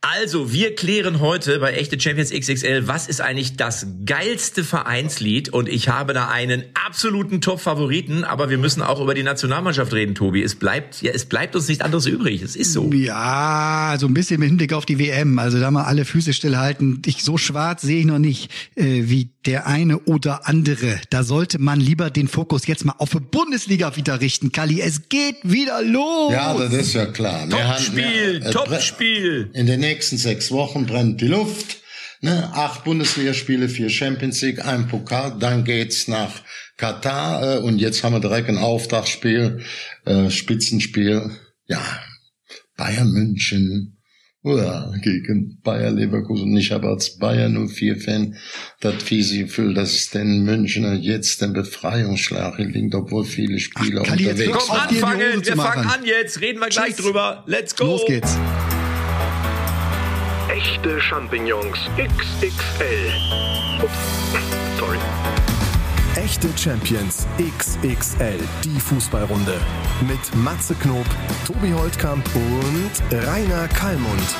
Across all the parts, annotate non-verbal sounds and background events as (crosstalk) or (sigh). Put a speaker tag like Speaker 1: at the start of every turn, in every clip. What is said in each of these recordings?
Speaker 1: Also, wir klären heute bei Echte Champions XXL, was ist eigentlich das geilste Vereinslied? Und ich habe da einen absoluten Top-Favoriten, aber wir müssen auch über die Nationalmannschaft reden, Tobi. Es bleibt, ja, es bleibt uns nicht anderes übrig. Es ist so.
Speaker 2: Ja, so ein bisschen mit Hinblick auf die WM. Also da mal alle Füße stillhalten. Ich, so schwarz sehe ich noch nicht, äh, wie der eine oder andere. Da sollte man lieber den Fokus jetzt mal auf die Bundesliga wieder richten, Kali. Es geht wieder los.
Speaker 3: Ja, das ist ja klar.
Speaker 1: Top-Spiel,
Speaker 3: äh,
Speaker 1: Top-Spiel.
Speaker 3: In den nächsten sechs Wochen brennt die Luft. Ne? Acht Bundesligaspiele, vier Champions League, ein Pokal, dann geht's nach Katar äh, und jetzt haben wir direkt ein Auftaktspiel, äh, Spitzenspiel. Ja, Bayern München ja, gegen Bayer Leverkusen. Ich habe als Bayern 04-Fan das fiese Gefühl, dass es den Münchner jetzt den Befreiungsschlag gelingt, obwohl viele Spieler
Speaker 2: Ach,
Speaker 3: unterwegs
Speaker 2: auf,
Speaker 1: Komm, anfangen. Wir fangen an jetzt. Reden wir gleich
Speaker 2: Tschüss.
Speaker 1: drüber. Let's go.
Speaker 2: Los geht's.
Speaker 4: Echte Champignons XXL. Ups, sorry.
Speaker 5: Echte Champions XXL, die Fußballrunde. Mit Matze Knob, Tobi Holtkamp und Rainer Kallmund.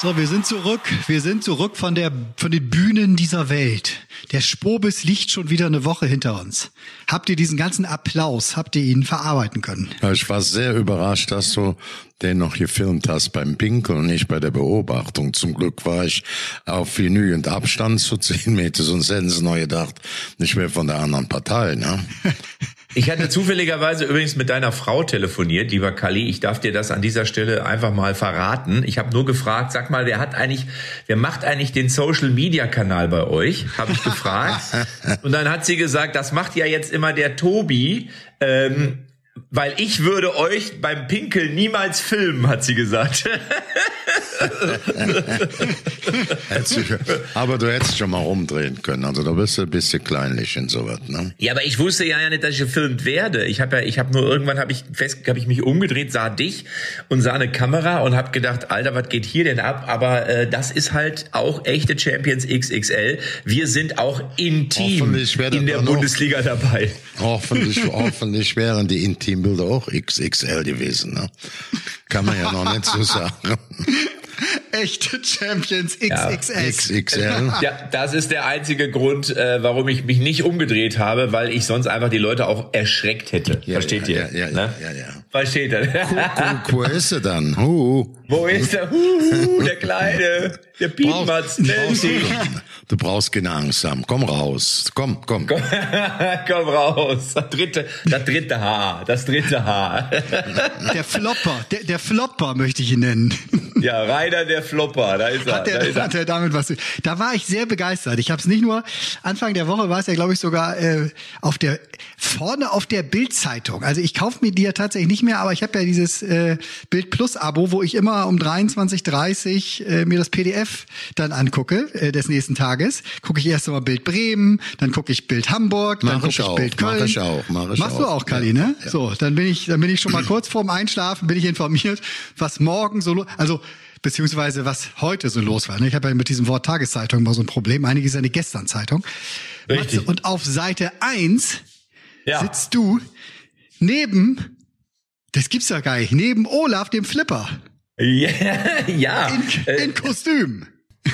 Speaker 2: So, wir sind zurück. Wir sind zurück von der, von den Bühnen dieser Welt. Der Spobis liegt schon wieder eine Woche hinter uns. Habt ihr diesen ganzen Applaus, habt ihr ihn verarbeiten können?
Speaker 3: Ich war sehr überrascht, dass du den noch gefilmt hast beim Pinkeln und nicht bei der Beobachtung. Zum Glück war ich auf genügend Abstand zu zehn Meter, sonst hätten sie noch gedacht, ich wäre von der anderen Partei. Ne? (laughs)
Speaker 1: Ich hatte zufälligerweise übrigens mit deiner Frau telefoniert, lieber Kali. Ich darf dir das an dieser Stelle einfach mal verraten. Ich habe nur gefragt, sag mal, wer hat eigentlich, wer macht eigentlich den Social Media Kanal bei euch? Habe ich gefragt. (laughs) Und dann hat sie gesagt, das macht ja jetzt immer der Tobi. Ähm, weil ich würde euch beim Pinkeln niemals filmen, hat sie gesagt. (laughs)
Speaker 3: Du- Aber du hättest schon mal rumdrehen können. Also da bist du ein bisschen kleinlich in sowas. Ne?
Speaker 1: Ja, aber ich wusste ja nicht, dass ich gefilmt werde. Ich habe ja, ich habe nur irgendwann habe ich fest, habe ich mich umgedreht, sah dich und sah eine Kamera und habe gedacht, Alter, was geht hier denn ab? Aber äh, das ist halt auch echte Champions XXL. Wir sind auch intim in der Bundesliga dabei.
Speaker 3: Hoffentlich, hoffentlich wären die Intimbilder auch XXL gewesen. Ne? Kann man ja noch nicht so sagen. (laughs)
Speaker 2: Echte Champions XXS.
Speaker 3: XXL.
Speaker 1: Ja, das ist der einzige Grund, äh, warum ich mich nicht umgedreht habe, weil ich sonst einfach die Leute auch erschreckt hätte. Versteht
Speaker 3: ja,
Speaker 1: ihr?
Speaker 3: ja, ja,
Speaker 1: ne?
Speaker 3: ja, ja.
Speaker 1: Versteht ihr?
Speaker 3: Guck, wo ist sie dann? Huh.
Speaker 1: Wo ist der? Huhu, der Kleine, der Piepmatz,
Speaker 3: du, brauchst, du brauchst keine Angst haben. Komm raus. Komm, komm. (laughs)
Speaker 1: Komm raus. Das dritte, das dritte Haar. Das dritte Haar.
Speaker 2: Der Flopper, der, der Flopper möchte ich ihn nennen.
Speaker 1: Ja, Rainer der Flopper. Da ist er.
Speaker 2: Hat
Speaker 1: Da
Speaker 2: er,
Speaker 1: ist er.
Speaker 2: hat er damit was? Da war ich sehr begeistert. Ich habe es nicht nur Anfang der Woche war es ja glaube ich sogar äh, auf der vorne auf der Bildzeitung. Also ich kaufe mir die ja tatsächlich nicht mehr, aber ich habe ja dieses äh, Bild Plus Abo, wo ich immer um 23:30 äh, mir das PDF dann angucke äh, des nächsten Tages. Gucke ich erst einmal Bild Bremen, dann gucke ich Bild Hamburg, dann
Speaker 3: Mach
Speaker 2: gucke
Speaker 3: ich
Speaker 2: ich
Speaker 3: auch,
Speaker 2: Bild
Speaker 3: mach
Speaker 2: Köln.
Speaker 3: ich auch, mach ich
Speaker 2: Machst du
Speaker 3: auch.
Speaker 2: auch, Kali,
Speaker 3: Ja,
Speaker 2: ne?
Speaker 3: ja.
Speaker 2: So, dann bin ich dann bin ich schon mal kurz vorm Einschlafen bin ich informiert, was morgen so also beziehungsweise was heute so los war. ne? Ich habe ja mit diesem Wort Tageszeitung mal so ein Problem. Einige sind eine Gestern-Zeitung.
Speaker 1: Richtig.
Speaker 2: Matze, Und auf Seite 1
Speaker 1: Ja.
Speaker 2: sitzt du neben, das gibt's ja gar nicht, neben Olaf, dem Flipper,
Speaker 1: Ja, (laughs) ja.
Speaker 2: in, in Kostüm.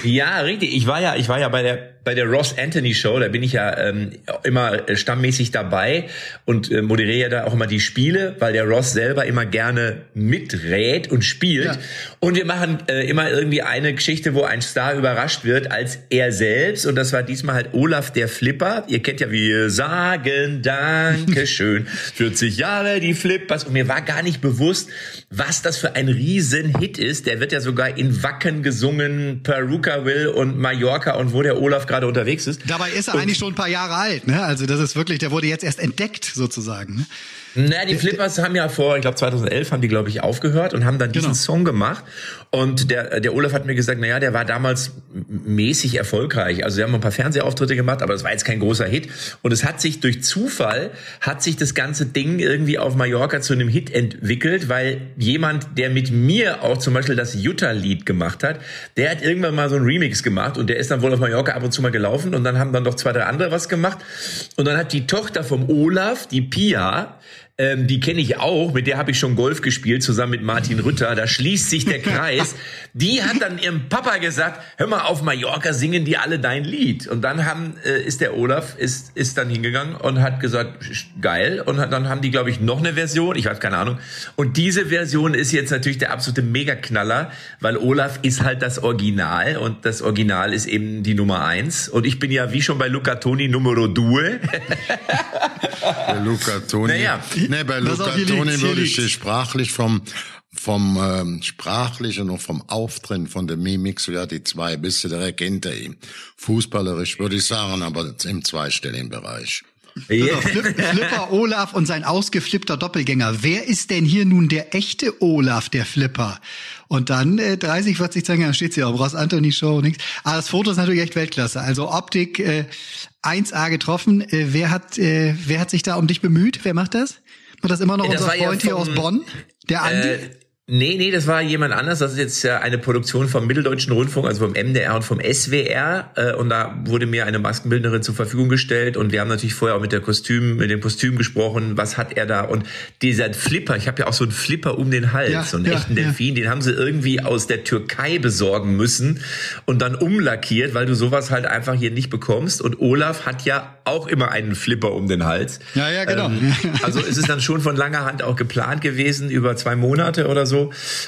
Speaker 1: Ja, richtig. Ich war ja, ich war ja bei der bei der Ross Anthony Show. Da bin ich ja ähm, immer äh, stammmäßig dabei und äh, moderiere ja da auch immer die Spiele, weil der Ross selber immer gerne miträt und spielt.
Speaker 2: Ja.
Speaker 1: Und wir machen äh, immer irgendwie eine Geschichte, wo ein Star überrascht wird als er selbst. Und das war diesmal halt Olaf der Flipper. Ihr kennt ja, wir sagen Dankeschön. (laughs) 40 Jahre die Flippers. Und mir war gar nicht bewusst, was das für ein Riesenhit ist. Der wird ja sogar in Wacken gesungen, Perukaville und Mallorca und wo der Olaf gerade unterwegs ist.
Speaker 2: Dabei ist er eigentlich schon ein paar Jahre alt, ne? Also das ist wirklich, der wurde jetzt erst entdeckt sozusagen. Ne?
Speaker 1: Na, die Flippers haben ja vor, ich glaube 2011 haben die, glaube ich, aufgehört und haben dann diesen
Speaker 2: Genau.
Speaker 1: Song gemacht. Und der, der Olaf hat mir gesagt, na ja, der war damals mäßig erfolgreich. Also sie haben ein paar Fernsehauftritte gemacht, aber das war jetzt kein großer Hit. Und es hat sich durch Zufall, hat sich das ganze Ding irgendwie auf Mallorca zu einem Hit entwickelt, weil jemand, der mit mir auch zum Beispiel das Jutta-Lied gemacht hat, der hat irgendwann mal so einen Remix gemacht und der ist dann wohl auf Mallorca ab und zu mal gelaufen und dann haben dann noch zwei, drei andere was gemacht. Und dann hat die Tochter vom Olaf, die Pia, ähm, die kenne ich auch, mit der habe ich schon Golf gespielt, zusammen mit Martin Rütter. Da schließt sich der Kreis. (laughs) Die hat dann ihrem Papa gesagt, hör mal, auf Mallorca singen die alle dein Lied. Und dann haben, äh, ist der Olaf, ist, ist dann hingegangen und hat gesagt, geil. Und hat, dann haben die, glaube ich, noch eine Version, ich weiß keine Ahnung. Und diese Version ist jetzt natürlich der absolute Megaknaller, weil Olaf ist halt das Original und das Original ist eben die Nummer eins. Und ich bin ja wie schon bei Luca Toni Numero Due. (laughs)
Speaker 3: Der Luca Toni.
Speaker 1: Naja.
Speaker 3: Nee, bei Luca Toni würde ich dich sprachlich vom vom ähm, sprachlichen und vom Auftreten von der Mimik so ja die zwei bist du direkt hinter ihm. Fußballerisch würde ich sagen, aber im zweistelligen Bereich.
Speaker 2: Also Flip, Flipper Olaf und sein ausgeflippter Doppelgänger. Wer ist denn hier nun der echte Olaf, der Flipper? Und dann äh, 30, 40 Zentimeter, steht sie auch, Ross Anthony Show, nichts. Aber das Foto ist natürlich echt Weltklasse. Also Optik äh, 1A getroffen. Äh, wer hat äh, wer hat sich da um dich bemüht? Wer macht das? Macht das immer noch
Speaker 1: Das
Speaker 2: unser
Speaker 1: ja
Speaker 2: Freund hier
Speaker 1: vom,
Speaker 2: aus Bonn? Der Andi?
Speaker 1: Äh, nee, nee, das war jemand anders. Das ist jetzt ja eine Produktion vom Mitteldeutschen Rundfunk, also vom MDR und vom SWR. Äh, und da wurde mir eine Maskenbildnerin zur Verfügung gestellt. Und wir haben natürlich vorher auch mit der Kostüm, mit dem Kostüm gesprochen. Was hat er da? Und dieser Flipper, ich habe ja auch so einen Flipper um den Hals,
Speaker 2: Ja,
Speaker 1: so einen
Speaker 2: ja,
Speaker 1: echten
Speaker 2: ja.
Speaker 1: Delfin, den haben sie irgendwie aus der Türkei besorgen müssen und dann umlackiert, weil du sowas halt einfach hier nicht bekommst. Und Olaf hat ja auch immer einen Flipper um den Hals.
Speaker 2: Ja, ja, genau.
Speaker 1: Ähm, also es ist dann schon von langer Hand auch geplant gewesen, über zwei Monate oder so.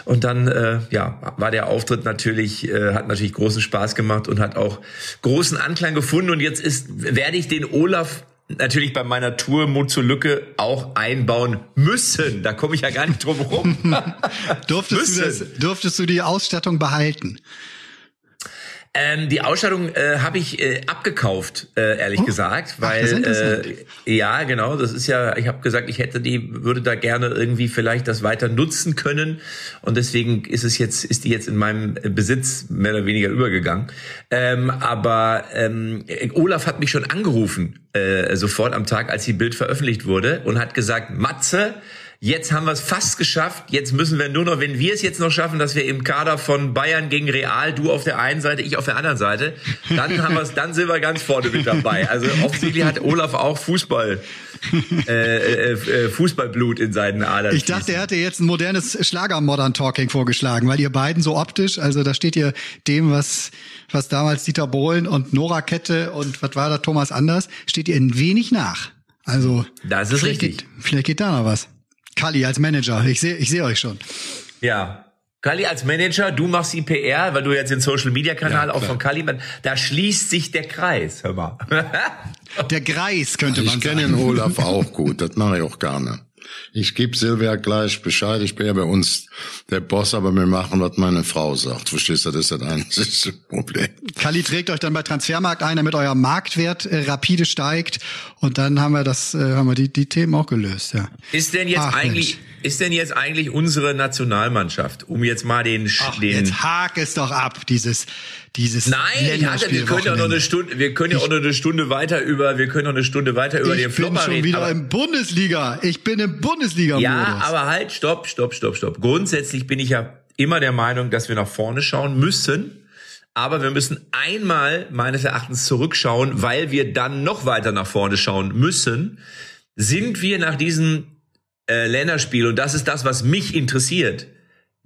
Speaker 1: Und dann äh, ja, war der Auftritt natürlich, äh, hat natürlich großen Spaß gemacht und hat auch großen Anklang gefunden. Und jetzt ist, werde ich den Olaf natürlich bei meiner Tour Mut zur Lücke auch einbauen müssen. Da komme ich ja gar nicht drum rum. (laughs)
Speaker 2: Durftest du, das, durftest du die Ausstattung behalten?
Speaker 1: Ähm, die Ausstattung äh, habe ich äh, abgekauft, äh, ehrlich
Speaker 2: Oh.
Speaker 1: gesagt, weil äh, ja genau, das ist ja, ich habe gesagt, ich hätte die, würde da gerne irgendwie vielleicht das weiter nutzen können und deswegen ist es jetzt, ist die jetzt in meinem Besitz mehr oder weniger übergegangen. Ähm, aber ähm, Olaf hat mich schon angerufen äh, sofort am Tag, als die Bild veröffentlicht wurde und hat gesagt, Matze, Jetzt haben wir es fast geschafft. Jetzt müssen wir nur noch, wenn wir es jetzt noch schaffen, dass wir im Kader von Bayern gegen Real, du auf der einen Seite, ich auf der anderen Seite, dann haben wir es, dann sind wir ganz vorne mit dabei. Also offensichtlich hat Olaf auch Fußball, äh, äh, äh, Fußballblut in seinen Adern.
Speaker 2: Ich dachte, er hatte jetzt ein modernes Schlager-Modern Talking vorgeschlagen, weil ihr beiden so optisch, also da steht ihr dem, was, was damals Dieter Bohlen und Nora Kette und was war da Thomas Anders, steht ihr ein wenig nach. Also.
Speaker 1: Das ist richtig.
Speaker 2: Geht, vielleicht geht da noch was. Kali als Manager, ich sehe ich sehe euch schon.
Speaker 1: Ja. Kali als Manager, du machst die PR, weil du jetzt den Social Media Kanal
Speaker 3: Ja,
Speaker 1: auch von Kali, da schließt sich der Kreis, hör mal.
Speaker 2: Der Greis könnte man
Speaker 3: Ich kenne
Speaker 2: sagen.
Speaker 3: den Olaf auch gut, das mache ich auch gerne. Ich gebe Silvia gleich Bescheid, ich bin ja bei uns der Boss, aber wir machen, was meine Frau sagt. Verstehst du, das ist das einzige (laughs) Problem.
Speaker 2: Kali trägt euch dann bei Transfermarkt ein, damit euer Marktwert äh, rapide steigt und dann haben wir das, äh, haben wir die, die Themen auch gelöst, ja.
Speaker 1: Ist denn jetzt
Speaker 2: Ach,
Speaker 1: eigentlich,
Speaker 2: Mensch.
Speaker 1: ist denn jetzt eigentlich unsere Nationalmannschaft, um jetzt mal den,
Speaker 2: Ach,
Speaker 1: den
Speaker 2: jetzt hak es doch ab, dieses, dieses
Speaker 1: Nein, ich hatte, wir können ja noch eine. Stunde, wir können ja auch noch eine Stunde weiter über, wir können noch eine Stunde weiter über den
Speaker 2: Ich bin
Speaker 1: Flopper
Speaker 2: schon
Speaker 1: reden.
Speaker 2: wieder
Speaker 1: aber-
Speaker 2: im Bundesliga. Ich bin im Bundesliga-Modus.
Speaker 1: Ja, aber halt, stopp, stopp, stopp, stopp. Grundsätzlich bin ich ja immer der Meinung, dass wir nach vorne schauen müssen. Aber wir müssen einmal meines Erachtens zurückschauen, weil wir dann noch weiter nach vorne schauen müssen. Sind wir nach diesem äh, Länderspiel, und das ist das, was mich interessiert,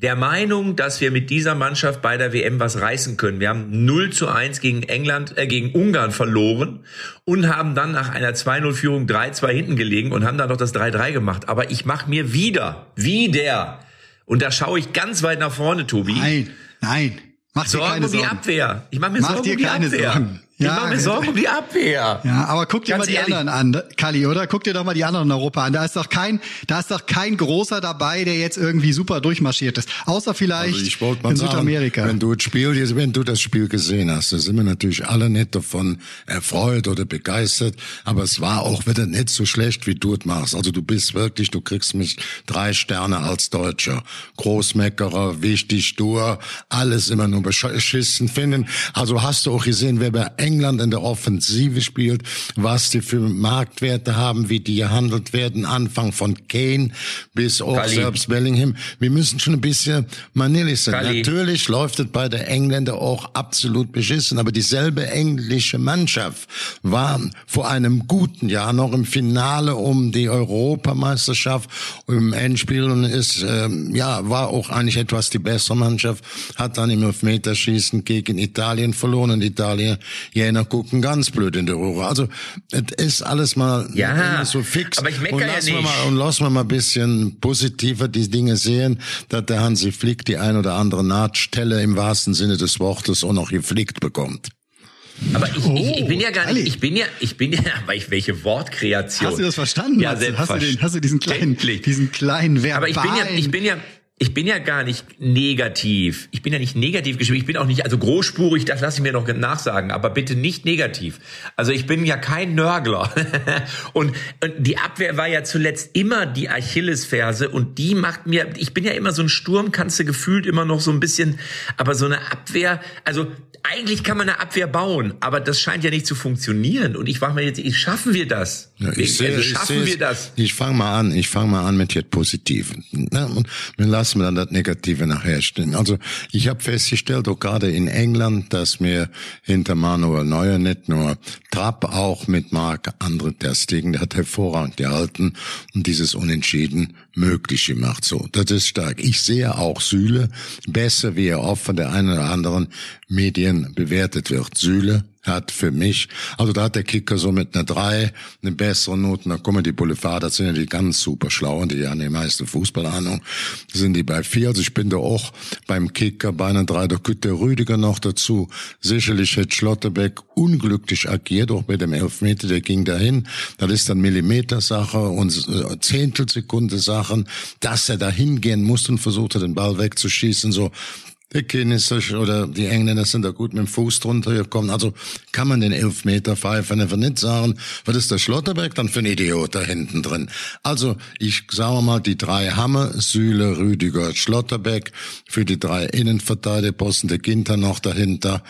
Speaker 1: der Meinung, dass wir mit dieser Mannschaft bei der WM was reißen können. Wir haben 0 zu 1 gegen England, äh, gegen Ungarn verloren und haben dann nach einer 2-0-Führung 3-2 hinten gelegen und haben dann noch das 3-3 gemacht. Aber ich mache mir wieder, wieder, und da schaue ich ganz weit nach vorne, Tobi,
Speaker 2: Nein, nein. Mach dir
Speaker 1: Sorgen
Speaker 2: keine
Speaker 1: um die
Speaker 2: Sorgen.
Speaker 1: Abwehr. Ich mache mir
Speaker 2: Mach
Speaker 1: Sorgen
Speaker 2: dir
Speaker 1: um die
Speaker 2: keine
Speaker 1: Abwehr.
Speaker 2: Sorgen.
Speaker 1: Ich
Speaker 2: Ja,
Speaker 1: mache mir Sorgen um die Abwehr.
Speaker 2: Ja, aber guck dir
Speaker 1: Ganz
Speaker 2: mal die
Speaker 1: ehrlich.
Speaker 2: anderen an, Kali, oder? Guck dir doch mal die anderen in Europa an. Da ist doch kein, da ist doch kein großer dabei, der jetzt irgendwie super durchmarschiert ist. Außer vielleicht
Speaker 3: Also
Speaker 2: in
Speaker 3: sagen,
Speaker 2: Südamerika.
Speaker 3: wenn du das Spiel, wenn du das Spiel gesehen hast, da sind wir natürlich alle nicht davon erfreut oder begeistert, aber es war auch wieder nicht so schlecht, wie du es machst. Also du bist wirklich, du kriegst mich drei Sterne als Deutscher. Großmeckerer, wichtig, stur, alles immer nur beschissen finden. Also hast du auch gesehen, wer bei England in der Offensive spielt, was die für Marktwerte haben, wie die gehandelt werden, Anfang von Kane bis auch selbst Bellingham. Wir müssen schon ein bisschen manierlich sein.
Speaker 1: Kali.
Speaker 3: Natürlich läuft es bei der Engländer auch absolut beschissen, aber dieselbe englische Mannschaft war vor einem guten Jahr noch im Finale um die Europameisterschaft im Endspiel und ist ähm, ja war auch eigentlich etwas die bessere Mannschaft, hat dann im Elfmeterschießen gegen Italien verloren und Italien jener gucken ganz blöd in die Röhre. Also es ist alles mal
Speaker 1: Ja,
Speaker 3: so fix.
Speaker 1: aber ich meckere
Speaker 3: und
Speaker 1: ja
Speaker 3: lassen wir
Speaker 1: nicht.
Speaker 3: mal und lassen wir mal ein bisschen positiver die Dinge sehen, dass der Hansi Flick die ein oder andere Nahtstelle im wahrsten Sinne des Wortes auch noch geflickt bekommt.
Speaker 1: Aber ich, ich, ich bin ja gar nicht, ich bin ja, ich bin ja, (laughs) aber ich, welche Wortkreation.
Speaker 2: Hast du das verstanden?
Speaker 1: Ja,
Speaker 2: Matze? hast, du den, hast du diesen kleinen,
Speaker 1: selbstverständlich.
Speaker 2: diesen kleinen verbalen...
Speaker 1: Aber ich bin ja, ich bin ja, ich bin ja gar nicht negativ. Ich bin ja nicht negativ geschrieben. Ich bin auch nicht, also großspurig, das lasse ich mir noch nachsagen, aber bitte nicht negativ. Also ich bin ja kein Nörgler. (laughs) und, und die Abwehr war ja zuletzt immer die Achillesferse und die macht mir, ich bin ja immer so ein Sturm, kannst du gefühlt immer noch so ein bisschen, aber so eine Abwehr, also eigentlich kann man eine Abwehr bauen, aber das scheint ja nicht zu funktionieren. Und ich frage mir jetzt, schaffen wir das?
Speaker 3: Ja, ich sehe,
Speaker 1: also
Speaker 3: ich
Speaker 1: schaffen
Speaker 3: sehe,
Speaker 1: wir das?
Speaker 3: Ich fange mal an, ich fange mal an mit jetzt Positiven. Na, und wir lassen dann das Negative nachher stehen. Also ich habe festgestellt, auch gerade in England, dass mir hinter Manuel Neuer nicht nur Trapp auch mit Marc Andre Ter Stegen, der hat hervorragend gehalten und dieses Unentschieden möglich gemacht. So, das ist stark. Ich sehe auch Süle besser, wie er oft von der einen oder anderen Medien bewertet wird. Süle hat für mich, also da hat der Kicker so mit einer drei eine bessere Note. Da kommen die Boulevard, das sind ja die ganz super schlauen, die haben die meiste Fußballahnung, sind die bei vier. Also ich bin da auch beim Kicker bei einer drei. Da kommt der Rüdiger noch dazu. Sicherlich hätte Schlotterbeck unglücklich agiert, auch bei dem Elfmeter, der ging dahin. Das ist dann Millimetersache und äh, Zehntelsekunde Sachen, dass er da hingehen musste und versucht hat, den Ball wegzuschießen, so. Der Kenister oder die Engländer sind da gut mit dem Fuß drunter gekommen. Also kann man den Elfmeter pfeifen einfach nicht sagen, was ist der Schlotterberg dann für ein Idiot da hinten drin? Also ich sage mal, die drei Hammer, Süle, Rüdiger, Schlotterbeck, für die drei Innenverteidigerposten, der Ginter noch dahinter.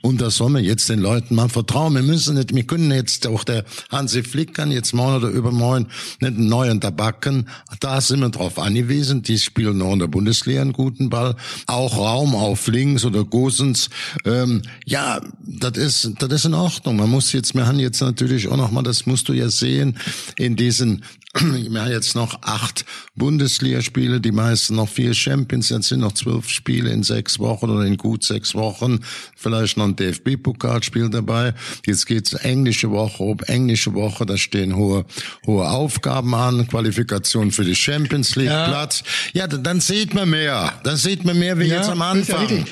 Speaker 3: Und da soll man jetzt den Leuten mal vertrauen. Wir müssen nicht, wir können jetzt, auch der Hansi Flick kann jetzt morgen oder übermorgen nicht einen neuen Tabaken. Da sind wir drauf angewiesen. Die spielen noch in der Bundesliga einen guten Ball. Auch Raum auf links oder Gosens. Ähm, ja, das ist, das ist in Ordnung. Man muss jetzt, wir haben jetzt natürlich auch noch mal, das musst du ja sehen, in diesen (clears throat) wir haben jetzt noch acht Bundesligaspiele, die meisten noch vier Champions, jetzt sind noch zwölf Spiele in sechs Wochen oder in gut sechs Wochen, vielleicht noch ein DFB-Pokalspiel dabei. Jetzt geht's englische Woche, ob englische Woche, da stehen hohe, hohe Aufgaben an, Qualifikation für die Champions League
Speaker 2: Ja.
Speaker 3: Platz. Ja, da- dann sieht man mehr. Dann sieht man mehr wie jetzt am
Speaker 2: ja
Speaker 3: Anfang.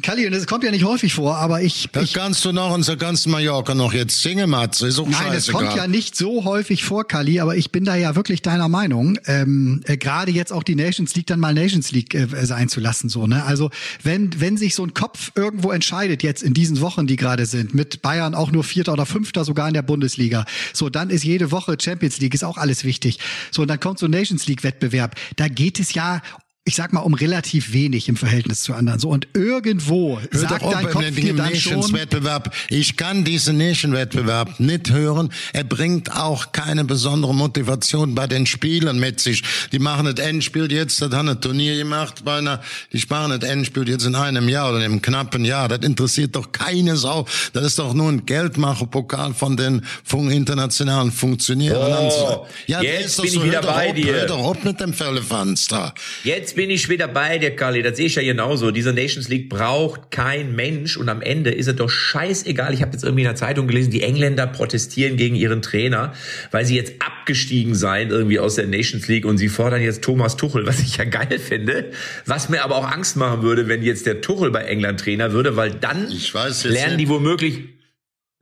Speaker 2: Kalli, und das kommt ja nicht häufig vor, aber ich,
Speaker 3: das
Speaker 2: ich
Speaker 3: kannst du noch in der ganzen Mallorca noch jetzt singen, Matze. Ist auch
Speaker 2: Nein, das kommt ja nicht so häufig vor, Kali, aber ich bin da ja wirklich deiner Meinung. Ähm, äh, Gerade jetzt auch die Nations League dann mal Nations League äh, sein zu lassen, so ne. Also wenn wenn sich so ein Kopf irgendwo entscheidet jetzt in diesen Wochen, die gerade sind, mit Bayern auch nur Vierter oder Fünfter sogar in der Bundesliga, so dann ist jede Woche Champions League ist auch alles wichtig. So und dann kommt so ein Nations League Wettbewerb. Da geht es ja ich sag mal, um relativ wenig im Verhältnis zu anderen. So, und irgendwo
Speaker 3: Hör
Speaker 2: sagt
Speaker 3: auf
Speaker 2: dein Kopf dir dann schon,
Speaker 3: Nations-Wettbewerb. Ich kann diesen Nation-Wettbewerb nicht hören. Er bringt auch keine besondere Motivation bei den Spielern mit sich. Die machen das Endspiel jetzt, das haben ein Turnier gemacht bei einer, die machen das Endspiel jetzt in einem Jahr oder in einem knappen Jahr. Das interessiert doch keine Sau. Das ist doch nur ein Geldmacherpokal von den internationalen Funktionären.
Speaker 1: Oh,
Speaker 3: ja,
Speaker 1: jetzt bin
Speaker 3: so,
Speaker 1: ich wieder bei dir.
Speaker 3: Hör doch auf mit dem Firlefanz da.
Speaker 1: Jetzt bin ich wieder bei dir, Kali. Das sehe ich ja genauso. Diese Nations League braucht kein Mensch und am Ende ist es doch scheißegal. Ich habe jetzt irgendwie in der Zeitung gelesen, die Engländer protestieren gegen ihren Trainer, weil sie jetzt abgestiegen seien irgendwie aus der Nations League und sie fordern jetzt Thomas Tuchel, was ich ja geil finde, was mir aber auch Angst machen würde, wenn jetzt der Tuchel bei England Trainer würde, weil dann
Speaker 3: Ich weiß jetzt
Speaker 1: lernen
Speaker 3: nicht.
Speaker 1: die womöglich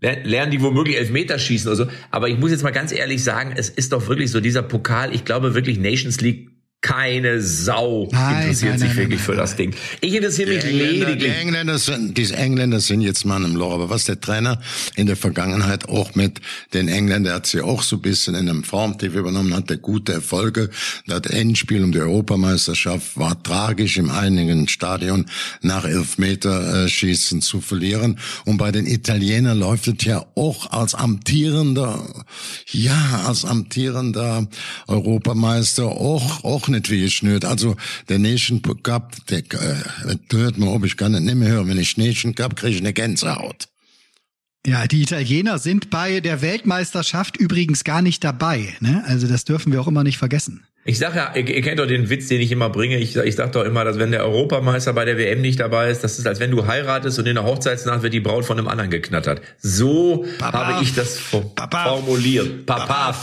Speaker 1: ler- lernen die womöglich Elfmeterschießen oder so. Aber ich muss jetzt mal ganz ehrlich sagen, es ist doch wirklich so dieser Pokal. Ich glaube wirklich Nations League keine Sau
Speaker 2: Nein,
Speaker 1: interessiert
Speaker 2: nein,
Speaker 1: sich
Speaker 2: nein,
Speaker 1: wirklich für das Ding. Ich interessiere mich
Speaker 3: Die Engländer, die
Speaker 1: lediglich.
Speaker 3: Engländer sind, die Engländer sind jetzt Mann im Loch. Aber was der Trainer in der Vergangenheit auch mit den Engländern, hat sie auch so ein bisschen in einem Formtief übernommen, hatte gute Erfolge. Das Endspiel um die Europameisterschaft war tragisch im einigen Stadion nach Elfmeterschießen zu verlieren. Und bei den Italienern läuft es ja auch als amtierender, ja, als amtierender Europameister auch, auch nicht wie geschnürt. Also der Nation Cup, der, äh, hört man, ob ich kann nicht mehr hören. Wenn ich Nation Cup kriege ich eine Gänsehaut.
Speaker 2: Ja, die Italiener sind bei der Weltmeisterschaft übrigens gar nicht dabei. Ne? Also das dürfen wir auch immer nicht vergessen.
Speaker 1: Ich sage ja, ihr, ihr kennt doch den Witz, den ich immer bringe. Ich, ich sage doch immer, dass wenn der Europameister bei der WM nicht dabei ist, das ist, als wenn du heiratest und in der Hochzeitsnacht wird die Braut von einem anderen geknattert. So
Speaker 2: Papa.
Speaker 1: habe ich das
Speaker 2: Papa.
Speaker 1: formuliert. Papa.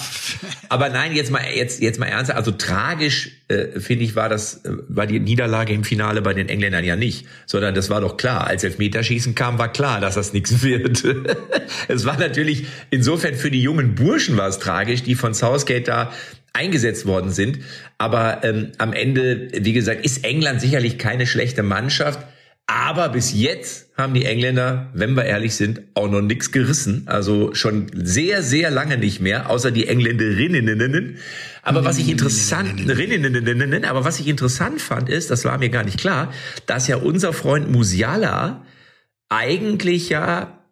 Speaker 1: Aber nein, jetzt mal, jetzt, jetzt mal ernsthaft. Also tragisch, äh, finde ich, war das, äh, war die Niederlage im Finale bei den Engländern ja nicht, sondern das war doch klar. Als Elfmeterschießen kam, war klar, dass das nichts wird. (laughs) es war natürlich, insofern für die jungen Burschen war es tragisch, die von Southgate da eingesetzt worden sind. Aber ähm, am Ende, wie gesagt, ist England sicherlich keine schlechte Mannschaft. Aber bis jetzt haben die Engländer, wenn wir ehrlich sind, auch noch nichts gerissen. Also schon sehr, sehr lange nicht mehr, außer die Engländerinnen. Aber was ich interessant, aber was ich interessant fand, ist, das war mir gar nicht klar, dass ja unser Freund Musiala eigentlich ja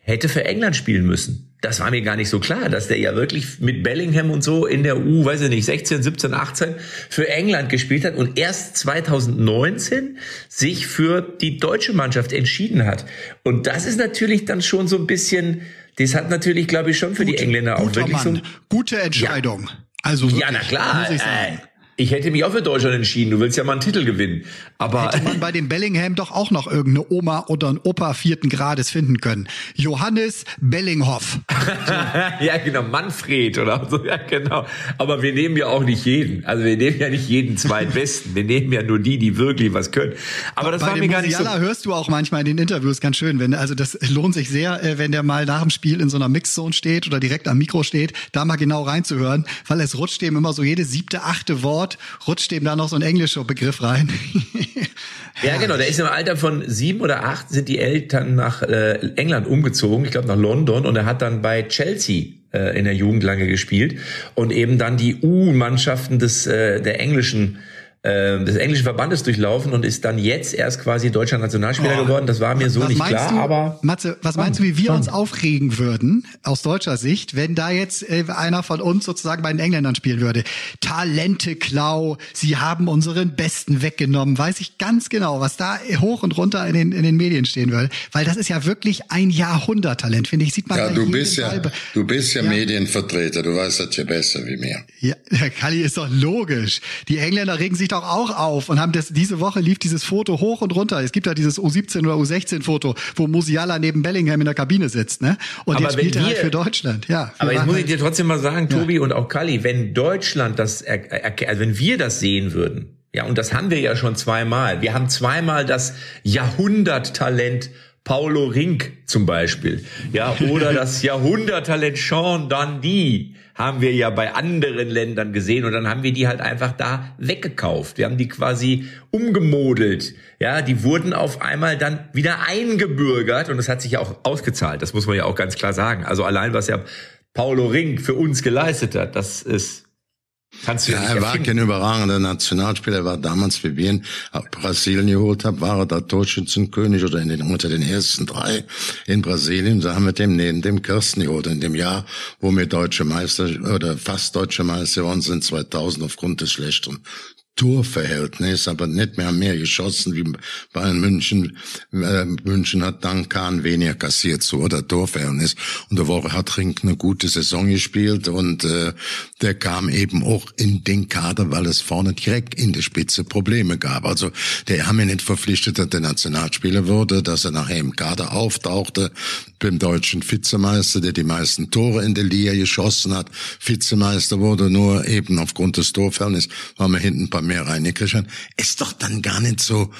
Speaker 1: hätte für England spielen müssen. Das war mir gar nicht so klar, dass der ja wirklich mit Bellingham und so in der U, weiß ich nicht, 16, 17, 18 für England gespielt hat und erst 2019 sich für die deutsche Mannschaft entschieden hat. Und das ist natürlich dann schon so ein bisschen, das hat natürlich, glaube ich, schon für die Engländer auch wirklich so
Speaker 2: Mann. Gute Entscheidung. Also
Speaker 1: ja,
Speaker 2: wirklich,
Speaker 1: na klar.
Speaker 2: Muss ich
Speaker 1: Äh,
Speaker 2: sagen.
Speaker 1: Ich hätte mich auch für Deutschland entschieden. Du willst ja mal einen Titel gewinnen. Aber
Speaker 2: Hätte man bei dem Bellingham doch auch noch irgendeine Oma oder ein Opa vierten Grades finden können. Johannes Bellinghoff. (laughs)
Speaker 1: ja, genau, Manfred oder so, ja, genau. Aber wir nehmen ja auch nicht jeden. Also wir nehmen ja nicht jeden zweitbesten. Wir nehmen ja nur die, die wirklich was können. Aber das
Speaker 2: Bei
Speaker 1: war mir gar nicht so.
Speaker 2: Musiala hörst du auch manchmal in den Interviews ganz schön, wenn also das lohnt sich sehr, äh, wenn der mal nach dem Spiel in so einer Mixzone steht oder direkt am Mikro steht, da mal genau reinzuhören, weil es rutscht dem immer so jedes siebte, achte Wort rutscht dem da noch so ein englischer Begriff rein. (laughs)
Speaker 1: Ja, genau. Der ist im Alter von sieben oder acht sind die Eltern nach äh, England umgezogen, ich glaube nach London, und er hat dann bei Chelsea äh, in der Jugend lange gespielt und eben dann die U-Mannschaften des äh, der englischen äh, des englischen Verbandes durchlaufen und ist dann jetzt erst quasi deutscher Nationalspieler
Speaker 2: Oh.
Speaker 1: geworden. Das war mir so nicht klar,
Speaker 2: du,
Speaker 1: aber
Speaker 2: Matze, was meinst du, wie wir uns aufregen würden aus deutscher Sicht, wenn da jetzt äh, einer von uns sozusagen bei den Engländern spielen würde? Talente Klau, sie haben unseren Besten weggenommen. Weiß ich ganz genau, was da hoch und runter in den, in den Medien stehen würde. Weil das ist ja wirklich ein Jahrhunderttalent, finde ich. Sieht man
Speaker 3: Ja, du bist ja, du bist ja, Medienvertreter, du weißt das ja besser wie mir.
Speaker 2: Ja, Herr (laughs) Kalli ist doch logisch. Die Engländer regen sich doch auch auf und haben das, diese Woche lief dieses Foto hoch und runter. Es gibt ja dieses U17 oder U16 Foto, wo Musiala neben Bellingham in der Kabine sitzt, ne? Und
Speaker 1: Aber
Speaker 2: jetzt spielt
Speaker 1: wenn
Speaker 2: er halt
Speaker 1: wir-
Speaker 2: für Deutschland, ja.
Speaker 1: Aber
Speaker 2: Wir
Speaker 1: jetzt muss ich
Speaker 2: halt-
Speaker 1: dir trotzdem mal sagen, Tobi und auch Kali, wenn Deutschland das, also wenn wir das sehen würden, ja, und das haben wir ja schon zweimal. Wir haben zweimal das Jahrhunderttalent Paulo Rink zum Beispiel, ja, oder das (laughs) Jahrhunderttalent Sean Dundee haben wir ja bei anderen Ländern gesehen und dann haben wir die halt einfach da weggekauft. Wir haben die quasi umgemodelt. Ja, die wurden auf einmal dann wieder eingebürgert und das hat sich ja auch ausgezahlt. Das muss man ja auch ganz klar sagen. Also allein was ja Paulo Rink für uns geleistet hat, das ist kannst du ja,
Speaker 3: Ja, er war kein überragender Nationalspieler, er war damals, wie wir ihn Brasilien geholt haben, war er da Torschützenkönig oder in den, unter den ersten drei in Brasilien. Da haben wir dem neben dem Kirsten geholt. In dem Jahr, wo wir deutsche Meister oder fast deutsche Meister geworden sind, 2000 aufgrund des schlechten Torverhältnis, aber nicht mehr mehr geschossen wie Bayern München. Äh, München hat dann Kahn weniger kassiert, so oder Torverhältnis. Und der Woche hat Rink eine gute Saison gespielt und äh, der kam eben auch in den Kader, weil es vorne direkt in der Spitze Probleme gab. Also der haben ihn nicht verpflichtet, dass der Nationalspieler wurde, dass er nachher im Kader auftauchte, beim deutschen Vizemeister, der die meisten Tore in der Liga geschossen hat. Vizemeister wurde nur eben aufgrund des Torverhältnisses, weil wir hinten ein paar Europa mehr reingekriegt ist doch dann gar nicht so,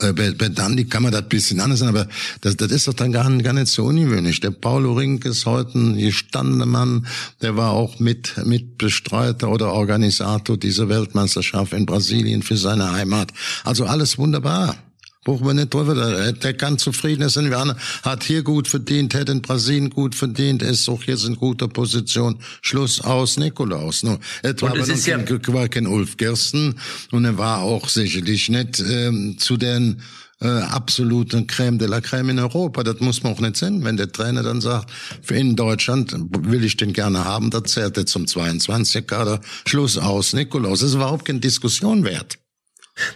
Speaker 3: äh, bei, bei Dandy kann man das bisschen anders sein, aber das, das ist doch dann gar, gar nicht so ungewöhnlich. Der Paulo Rink ist heute ein gestandener Mann, der war auch mit, mit Bestreiter oder Organisator dieser Weltmeisterschaft in Brasilien für seine Heimat. Also alles wunderbar. Brauchen wir nicht drüber, der, der kann zufrieden sein. Wir hat hier gut verdient, hat in Brasilien gut verdient, ist auch jetzt in guter Position. Schluss aus Nikolaus. No, es war aber ja war kein Ulf Gersten und er war auch sicherlich nicht ähm, zu den äh, absoluten Crème de la Crème in Europa. Das muss man auch nicht sehen. Wenn der Trainer dann sagt, für in Deutschland will ich den gerne haben, da zählt er zum 22er-Kader. Schluss aus Nikolaus. Das ist überhaupt keine Diskussion wert.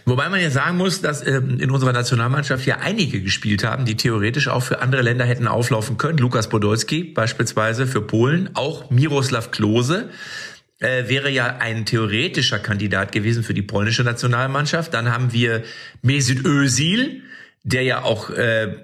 Speaker 1: Wobei man ja sagen muss, dass ähm, in unserer Nationalmannschaft ja einige gespielt haben, die theoretisch auch für andere Länder hätten auflaufen können. Lukas Podolski beispielsweise für Polen, auch Miroslav Klose äh, wäre ja ein theoretischer Kandidat gewesen für die polnische Nationalmannschaft. Dann haben wir Mesut Özil, der ja auch äh,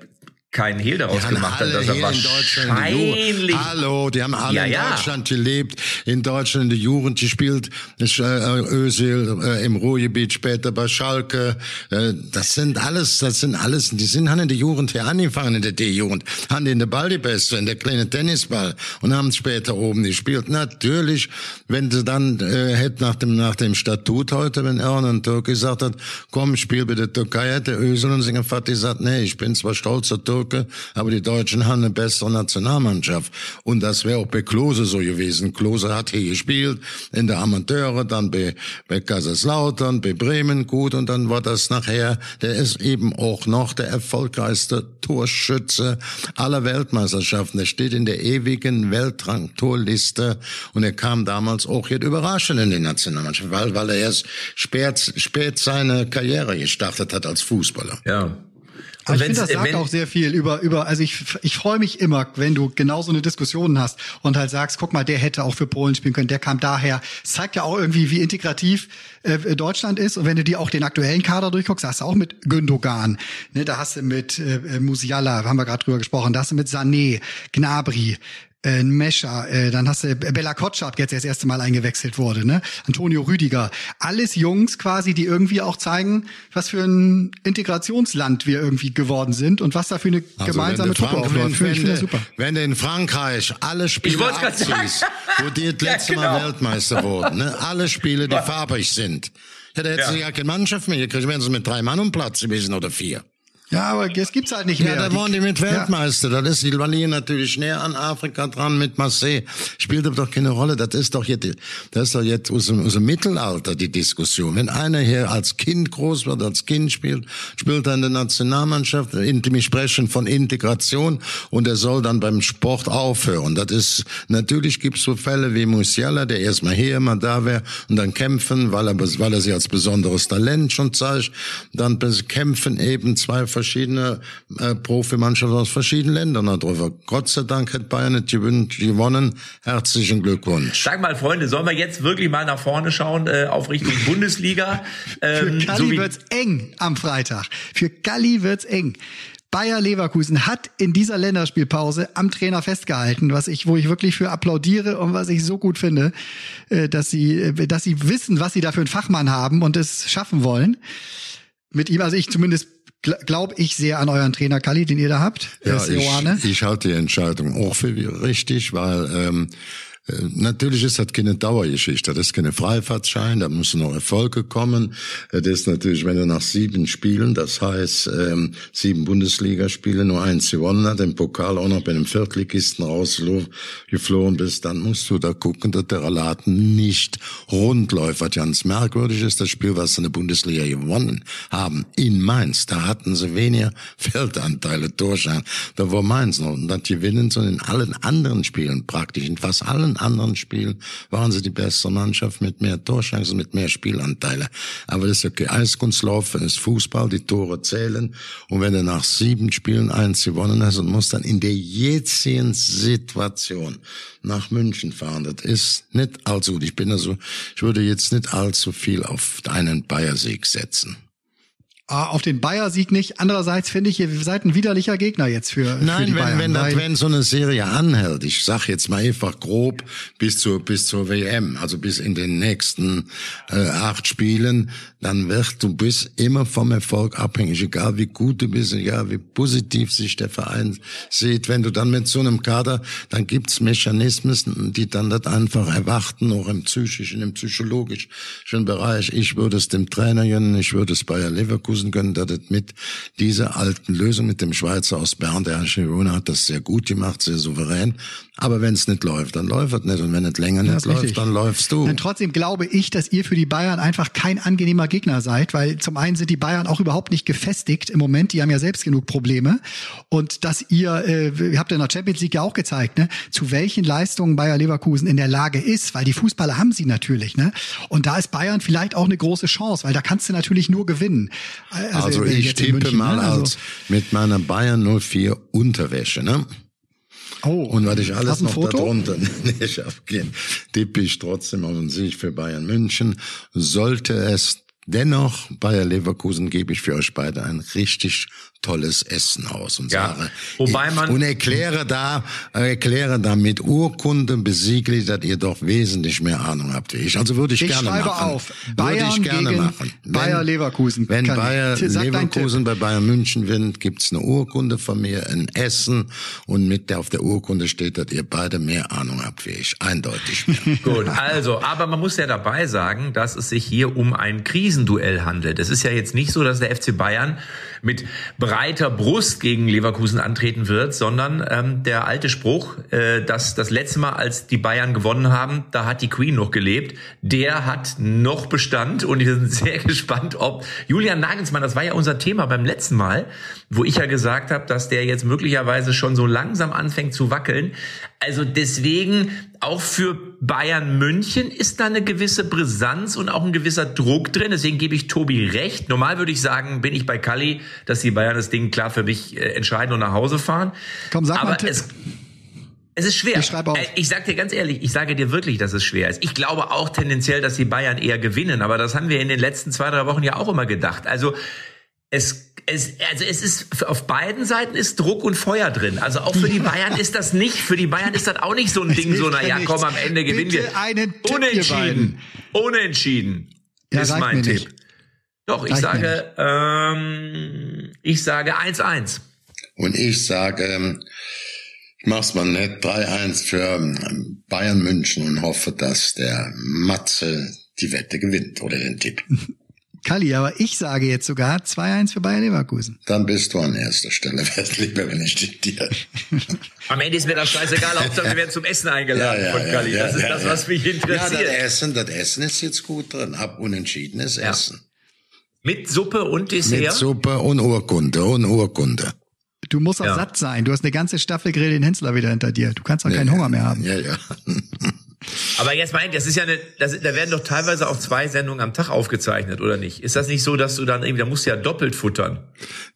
Speaker 1: keinen Hehl daraus gemacht hat, dass er wahrscheinlich...
Speaker 3: Hallo, die haben alle ja, in ja. Deutschland gelebt, in Deutschland in der Jugend gespielt, äh, Özil äh, im Ruhrgebiet, später bei Schalke. Äh, das sind alles, das sind alles, die sind haben in der Jugend hier angefangen, in der D-Jugend, haben in der Ball die Beste, in der kleine Tennisball und haben später oben gespielt. Natürlich, wenn sie dann äh, hätte nach dem nach dem Statut heute, wenn Ernan Türk gesagt hat, komm, spiel bitte Türkei, hätte Özil und seine Vater gesagt, nee, ich bin zwar stolzer Türk, Türke, aber die Deutschen haben eine bessere Nationalmannschaft. Und das wäre auch bei Klose so gewesen. Klose hat hier gespielt, in der Amateure, dann bei, bei Kaiserslautern, bei Bremen gut und dann war das nachher, der ist eben auch noch der erfolgreichste Torschütze aller Weltmeisterschaften. Der steht in der ewigen Weltrang-Torliste und er kam damals auch jetzt überraschend in die Nationalmannschaft, weil, weil er erst spät, spät seine Karriere gestartet hat als Fußballer.
Speaker 1: Ja.
Speaker 2: Aber ich finde, das sagt auch sehr viel über, über, also ich, ich freue mich immer, wenn du genau so eine Diskussion hast und halt sagst, guck mal, der hätte auch für Polen spielen können, der kam daher. Es zeigt ja auch irgendwie, wie integrativ äh, Deutschland ist. Und wenn du dir auch den aktuellen Kader durchguckst, hast du auch mit Gündogan, ne, da hast du mit äh, Musiala, haben wir gerade drüber gesprochen, da hast du mit Sané, Gnabry, äh, Mescher, äh, dann hast du Bella Kotschap jetzt das erste Mal eingewechselt wurde, ne? Antonio Rüdiger. Alles Jungs quasi, die irgendwie auch zeigen, was für ein Integrationsland wir irgendwie geworden sind und was da für eine also gemeinsame Truppe aufläuft.
Speaker 3: Wenn, wenn, super. wenn du in Frankreich alle Spiele abziehst, wo die das (laughs) letzte ja, genau. Mal Weltmeister wurden, ne? alle Spiele, die farbig sind, ja, da hätten ja. sie ja keine Mannschaft mehr gekriegt, wären sie mit drei Mann um Platz gewesen oder vier.
Speaker 2: Ja, aber es gibt's halt nicht mehr.
Speaker 3: Ja, da waren die mit Weltmeister. Ja. Das ist die Wallis natürlich näher an Afrika dran mit Marseille. Spielt aber doch keine Rolle. Das ist doch jetzt, das ist doch jetzt aus dem, aus dem Mittelalter die Diskussion. Wenn einer hier als Kind groß wird, als Kind spielt, spielt er in der Nationalmannschaft, wir sprechen von Integration und er soll dann beim Sport aufhören. Das ist, natürlich gibt's so Fälle wie Musiala, der erstmal hier, mal da wäre und dann kämpfen, weil er, weil er sich als besonderes Talent schon zeigt. Dann kämpfen eben zwei verschiedene äh, Profimannschaften aus verschiedenen Ländern darüber. Gott sei Dank hat Bayern nicht gewonnen. Herzlichen Glückwunsch.
Speaker 1: Sag mal, Freunde, sollen wir jetzt wirklich mal nach vorne schauen äh, auf Richtung (laughs) Bundesliga?
Speaker 2: Ähm, Für Kali so wird's eng am Freitag. Für Kali wird's eng. Bayer Leverkusen hat in dieser Länderspielpause am Trainer festgehalten, was ich, wo ich wirklich für applaudiere und was ich so gut finde, äh, dass sie, äh, dass sie wissen, was sie da für einen Fachmann haben und es schaffen wollen. Mit ihm, also ich zumindest glaube ich sehr an euren Trainer Kali, den ihr da habt.
Speaker 3: Ja, ich, ich halte die Entscheidung auch für richtig, weil ähm, äh, natürlich ist das keine Dauergeschichte, das ist keine Freifahrtschein, da müssen noch Erfolge kommen. Äh, das ist natürlich, wenn du nach sieben Spielen, das heißt ähm, sieben Bundesligaspiele, nur eins gewonnen hat, im Pokal auch noch bei einem Viertligisten rausgeflogen bist, dann musst du da gucken, dass der Relaten nicht rund läuft. Was ganz merkwürdig ist, das Spiel, was sie in der Bundesliga gewonnen haben, in Mainz, da hatten sie weniger (laughs) Feldanteile, Torschein. Da war Mainz noch. Und das gewinnen sie in allen anderen Spielen praktisch, in fast allen anderen Spielen waren sie die beste Mannschaft mit mehr Torchancen, mit mehr Spielanteile. Aber das ist okay. Eiskunstlaufen ist Fußball, die Tore zählen. Und wenn du nach sieben Spielen eins gewonnen hast und musst dann in der jetzigen Situation nach München fahren, das ist nicht allzu gut. Ich bin also, ich würde jetzt nicht allzu viel auf einen Bayersieg setzen.
Speaker 2: Ah, auf den Bayer-Sieg nicht. Andererseits finde ich, ihr seid ein widerlicher Gegner jetzt für,
Speaker 3: Nein,
Speaker 2: für die
Speaker 3: wenn,
Speaker 2: Bayern.
Speaker 3: wenn,
Speaker 2: weil-
Speaker 3: wenn so eine Serie anhält, ich sag jetzt mal einfach grob bis zur, bis zur WM, also bis in den nächsten äh, acht Spielen, dann wird du bist immer vom Erfolg abhängig, egal wie gut du bist, egal wie positiv sich der Verein sieht. Wenn du dann mit so einem Kader, dann gibt's Mechanismen, die dann das einfach erwarten, auch im psychischen, im psychologischen Bereich. Ich würde es dem Trainer gönnen, ich würde es Bayer Leverkusen gönnen, dass es mit dieser alten Lösung mit dem Schweizer aus Bern, der Herr Girona hat das sehr gut gemacht, sehr souverän. Aber wenn es nicht läuft, dann läuft es nicht. Und wenn es länger
Speaker 2: Das
Speaker 3: nicht läuft,
Speaker 2: richtig.
Speaker 3: dann läufst du.
Speaker 2: Denn trotzdem glaube ich, dass ihr für die Bayern einfach kein angenehmer Gegner seid, weil zum einen sind die Bayern auch überhaupt nicht gefestigt im Moment, die haben ja selbst genug Probleme und dass ihr, äh, ihr habt in der Champions League ja auch gezeigt, ne, zu welchen Leistungen Bayer Leverkusen in der Lage ist, weil die Fußballer haben sie natürlich, ne, und da ist Bayern vielleicht auch eine große Chance, weil da kannst du natürlich nur gewinnen.
Speaker 3: Also,
Speaker 2: äh,
Speaker 3: ich tippe
Speaker 2: München,
Speaker 3: mal
Speaker 2: ne, also-
Speaker 3: als mit meiner Bayern 04 Unterwäsche, ne?
Speaker 2: oh,
Speaker 3: Und was ich alles noch
Speaker 2: Foto?
Speaker 3: darunter (laughs) nicht aufgehen, tippe ich trotzdem auf einen Sieg für Bayern München. Sollte es dennoch Bayer Leverkusen gebe ich für euch beide ein richtig tolles Essen aus und
Speaker 1: Ja,
Speaker 3: sage
Speaker 1: wobei man-
Speaker 3: und erkläre da erkläre da mit Urkunden besiegelt, dass ihr doch wesentlich mehr Ahnung habt wie ich. Also würde ich,
Speaker 2: Ich
Speaker 3: gerne
Speaker 2: schreibe
Speaker 3: machen.
Speaker 2: auf.
Speaker 3: würde
Speaker 2: Bayern
Speaker 3: ich gerne
Speaker 2: gegen
Speaker 3: machen.
Speaker 2: Bayer Leverkusen.
Speaker 3: Wenn Bayer Leverkusen bei Bayern München gewinnt, gibt's eine Urkunde von mir, ein Essen und mit der auf der Urkunde steht, dass ihr beide mehr Ahnung habt wie ich. Eindeutig mehr. (laughs)
Speaker 1: Gut, also, aber man muss ja dabei sagen, dass es sich hier um ein Krisenduell handelt. Es ist ja jetzt nicht so, dass der FC Bayern mit breiter Brust gegen Leverkusen antreten wird, sondern ähm, der alte Spruch, äh, dass das letzte Mal, als die Bayern gewonnen haben, da hat die Queen noch gelebt, der hat noch Bestand und wir sind (laughs) sehr gespannt, ob Julian Nagelsmann, das war ja unser Thema beim letzten Mal, wo ich ja gesagt habe, dass der jetzt möglicherweise schon so langsam anfängt zu wackeln. Also deswegen auch für Bayern München ist da eine gewisse Brisanz und auch ein gewisser Druck drin. Deswegen gebe ich Tobi recht. Normal würde ich sagen, bin ich bei Kalli, dass die Bayern das Ding klar für mich äh, entscheiden und nach Hause fahren.
Speaker 2: Komm, sag mal
Speaker 1: Aber
Speaker 2: Tipp.
Speaker 1: es, es ist schwer.
Speaker 2: Ich schreibe auf.
Speaker 1: Äh, Ich sag dir ganz ehrlich, ich sage dir wirklich, dass es schwer ist. Ich glaube auch tendenziell, dass die Bayern eher gewinnen, aber das haben wir in den letzten zwei, drei Wochen ja auch immer gedacht. Also es, es, also es ist auf beiden Seiten ist Druck und Feuer drin. Also auch für die Bayern ist das nicht, für die Bayern ist das auch nicht so ein Ding, so, na
Speaker 2: ja
Speaker 1: komm, am Ende gewinnen
Speaker 2: Bitte
Speaker 1: wir.
Speaker 2: einen Tipp,
Speaker 1: Unentschieden. Unentschieden.
Speaker 2: Ja,
Speaker 1: ist mein Tipp.
Speaker 2: nicht.
Speaker 1: Doch, ich
Speaker 2: Reicht mir
Speaker 1: sage, ähm, ich sage 1-1.
Speaker 3: Und ich sage, ähm, ich mach's mal nett, 3-1 für ähm, Bayern München und hoffe, dass der Matze die Wette gewinnt oder den Tipp. (laughs)
Speaker 2: Kalli, aber ich sage jetzt sogar 2-1 für Bayer Leverkusen.
Speaker 3: Dann bist du an erster Stelle. (laughs) Wäre lieber, wenn ich dir. (laughs)
Speaker 1: Am Ende ist mir das scheißegal, Hauptsache wir werden zum Essen eingeladen von Kalli. das ist das, was mich
Speaker 3: Ja,
Speaker 1: interessiert.
Speaker 3: das Essen, das Essen ist jetzt gut drin. Ab unentschiedenes
Speaker 1: Ja.
Speaker 3: Essen.
Speaker 1: Mit Suppe und
Speaker 3: Mit
Speaker 1: Dessert.
Speaker 3: Suppe und Urkunde und Urkunde.
Speaker 2: Du musst auch
Speaker 1: Ja.
Speaker 2: satt sein. Du hast eine ganze Staffel Grill den Hensler wieder hinter dir. Du kannst auch keinen Hunger mehr haben.
Speaker 3: Ja, ja. (laughs)
Speaker 1: Aber jetzt meint, das ist ja eine, das, da werden doch teilweise auch zwei Sendungen am Tag aufgezeichnet, oder nicht? Ist das nicht so, dass du dann irgendwie, da musst du ja doppelt futtern?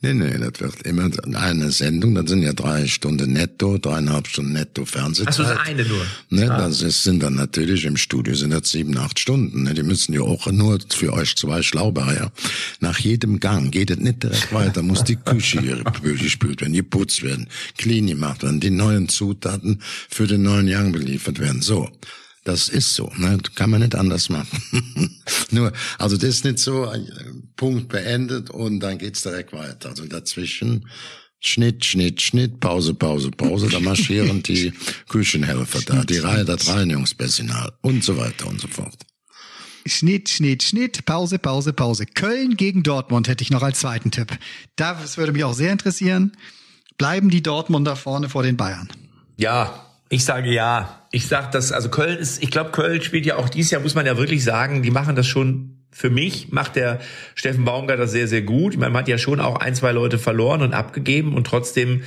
Speaker 3: Nee, nee, das wird immer eine Sendung, das sind ja drei Stunden netto, dreieinhalb Stunden netto Fernsehzeit.
Speaker 1: Ach so, das eine nur.
Speaker 3: Ne, das ist, sind dann natürlich im Studio sind das sieben, acht Stunden. Ne? Die müssen ja auch nur für euch zwei Schlauberger. Nach jedem Gang geht es nicht direkt weiter, muss die Küche gespült werden, geputzt werden, clean gemacht werden, die neuen Zutaten für den neuen Gang beliefert werden. So. Das ist so, ne? kann man nicht anders machen. (laughs) Nur, also das ist nicht so, äh, Punkt beendet und dann geht's direkt weiter. Also dazwischen Schnitt, Schnitt, Schnitt, Pause, Pause, Pause, da marschieren die (laughs) Küchenhelfer da, die Reihe, das Reinigungspersonal und so weiter und so fort.
Speaker 2: Schnitt, Schnitt, Schnitt, Pause, Pause, Pause. Köln gegen Dortmund hätte ich noch als zweiten Tipp. Das würde mich auch sehr interessieren. Bleiben die Dortmunder vorne vor den Bayern?
Speaker 1: Ja, ich sage ja. Ich sag das, also Köln ist, ich glaube, Köln spielt ja auch dieses Jahr, muss man ja wirklich sagen, die machen das schon, für mich macht der Steffen Baumgart das sehr, sehr gut. Man hat ja schon auch ein, zwei Leute verloren und abgegeben und trotzdem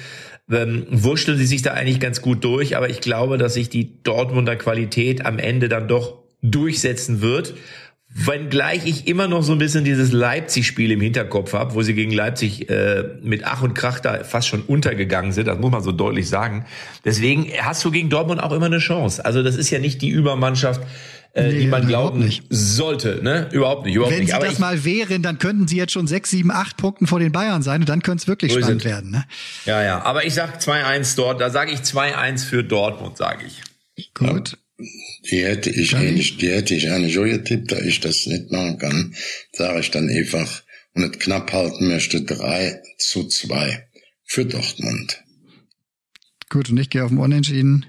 Speaker 1: ähm, wurschteln sie sich da eigentlich ganz gut durch. Aber ich glaube, dass sich die Dortmunder Qualität am Ende dann doch durchsetzen wird. Wenngleich ich immer noch so ein bisschen dieses Leipzig-Spiel im Hinterkopf habe, wo sie gegen Leipzig äh, mit Ach und Krach da fast schon untergegangen sind, das muss man so deutlich sagen. Deswegen hast du gegen Dortmund auch immer eine Chance. Also das ist ja nicht die Übermannschaft. äh,
Speaker 2: Nee,
Speaker 1: die man glauben sollte. Ne? Überhaupt nicht, überhaupt
Speaker 2: Wenn
Speaker 1: nicht.
Speaker 2: sie
Speaker 1: Aber
Speaker 2: das mal wären, dann könnten sie jetzt schon sechs, sieben, acht Punkten vor den Bayern sein und dann könnte es wirklich spannend werden. Ne?
Speaker 1: ja, ja. Aber ich sag 2-1 dort. Da sage ich 2-1 für Dortmund, sage ich.
Speaker 2: Gut.
Speaker 3: Die hätte ich ähnlich, die hätte ich eigentlich auch getippt, da ich das nicht machen kann, sage ich dann einfach und es knapp halten möchte, 3 zu 2 für Dortmund.
Speaker 2: Gut, und ich gehe auf den Unentschieden.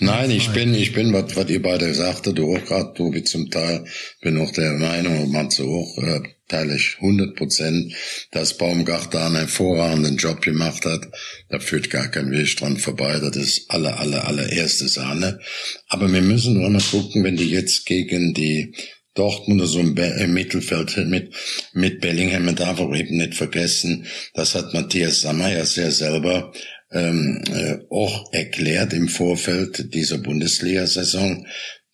Speaker 3: Nein, ich bin, ich bin, was, was ihr beide sagte, du auch gerade, du wie zum Teil, bin auch der Meinung, und Matze auch, äh, teile ich 100 Prozent, dass Baumgartner einen hervorragenden Job gemacht hat. Da führt gar kein Weg dran vorbei. Das ist alle, alle, allererste Sahne. Aber wir müssen nur mal gucken, wenn die jetzt gegen die Dortmunder so im, im Mittelfeld mit, mit Bellingham, man darf auch eben nicht vergessen, das hat Matthias Sammer ja sehr selber ähm, äh, auch erklärt im Vorfeld dieser Bundesliga-Saison,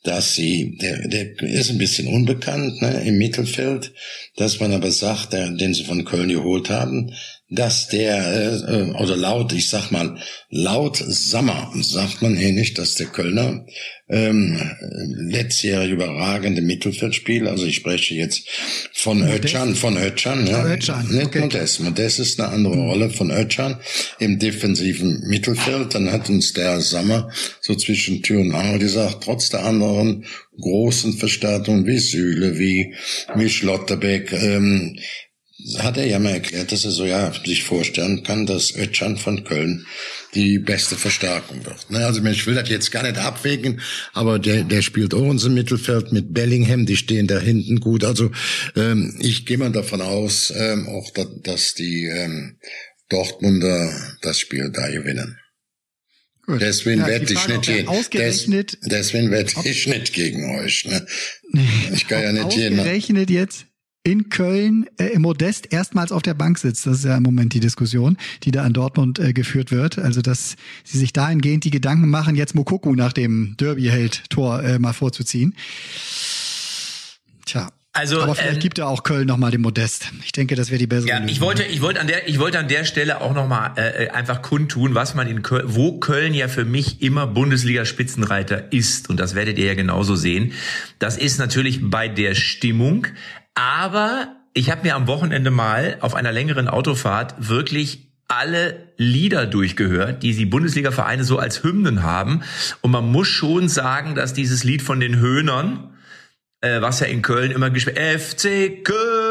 Speaker 3: dass sie, der, der ist ein bisschen unbekannt ne, im Mittelfeld, dass man aber sagt, der, den sie von Köln geholt haben, dass der, äh, oder laut, ich sag mal, laut Sammer sagt man hier nicht, dass der Kölner ähm, letztjährig überragende Mittelfeldspieler, also ich spreche jetzt von Özcan, von Özcan, ja,
Speaker 2: Özcan,
Speaker 3: nicht
Speaker 2: okay.
Speaker 3: Modest. Modest ist eine andere Rolle von Özcan im defensiven Mittelfeld. Dann hat uns der Sammer so zwischen Tür und Angel gesagt, trotz der anderen großen Verstärkungen wie Süle, wie, wie Schlotterbeck, ähm, hat er ja mal erklärt, dass er so ja sich vorstellen kann, dass Özcan von Köln die beste Verstärkung wird. Ne, Also ich will das jetzt gar nicht abwägen, aber der, der spielt auch unser Mittelfeld mit Bellingham, die stehen da hinten gut. Also ähm, ich gehe mal davon aus, ähm, auch da, dass die ähm, Dortmunder das Spiel da gewinnen.
Speaker 2: Gut.
Speaker 3: Deswegen
Speaker 2: Ja,
Speaker 3: wette
Speaker 2: die
Speaker 3: ich nicht,
Speaker 2: ausgerechnet,
Speaker 3: deswegen wette ich nicht gegen euch. Ne? Ich kann ja nicht jeden.
Speaker 2: ausgerechnet jetzt in Köln äh, im Modest erstmals auf der Bank sitzt. Das ist ja im Moment die Diskussion, die da an Dortmund äh, geführt wird. Also, dass sie sich dahingehend die Gedanken machen, jetzt Mokoku nach dem Derby-Held-Tor äh, mal vorzuziehen. Tja.
Speaker 1: Also,
Speaker 2: Aber vielleicht
Speaker 1: ähm,
Speaker 2: gibt er auch Köln nochmal den Modest. Ich denke, das wäre die bessere
Speaker 1: Ja,
Speaker 2: Lösung.
Speaker 1: ich wollte, ich wollte an der, ich wollte an der Stelle auch noch mal äh, einfach kundtun, was man in Köln, wo Köln ja für mich immer Bundesliga-Spitzenreiter ist und das werdet ihr ja genauso sehen. Das ist natürlich bei der Stimmung, aber ich habe mir am Wochenende mal auf einer längeren Autofahrt wirklich alle Lieder durchgehört, die die Bundesliga-Vereine so als Hymnen haben. Und man muss schon sagen, dass dieses Lied von den Höhnern, äh, was ja in Köln immer gespielt FC Köln,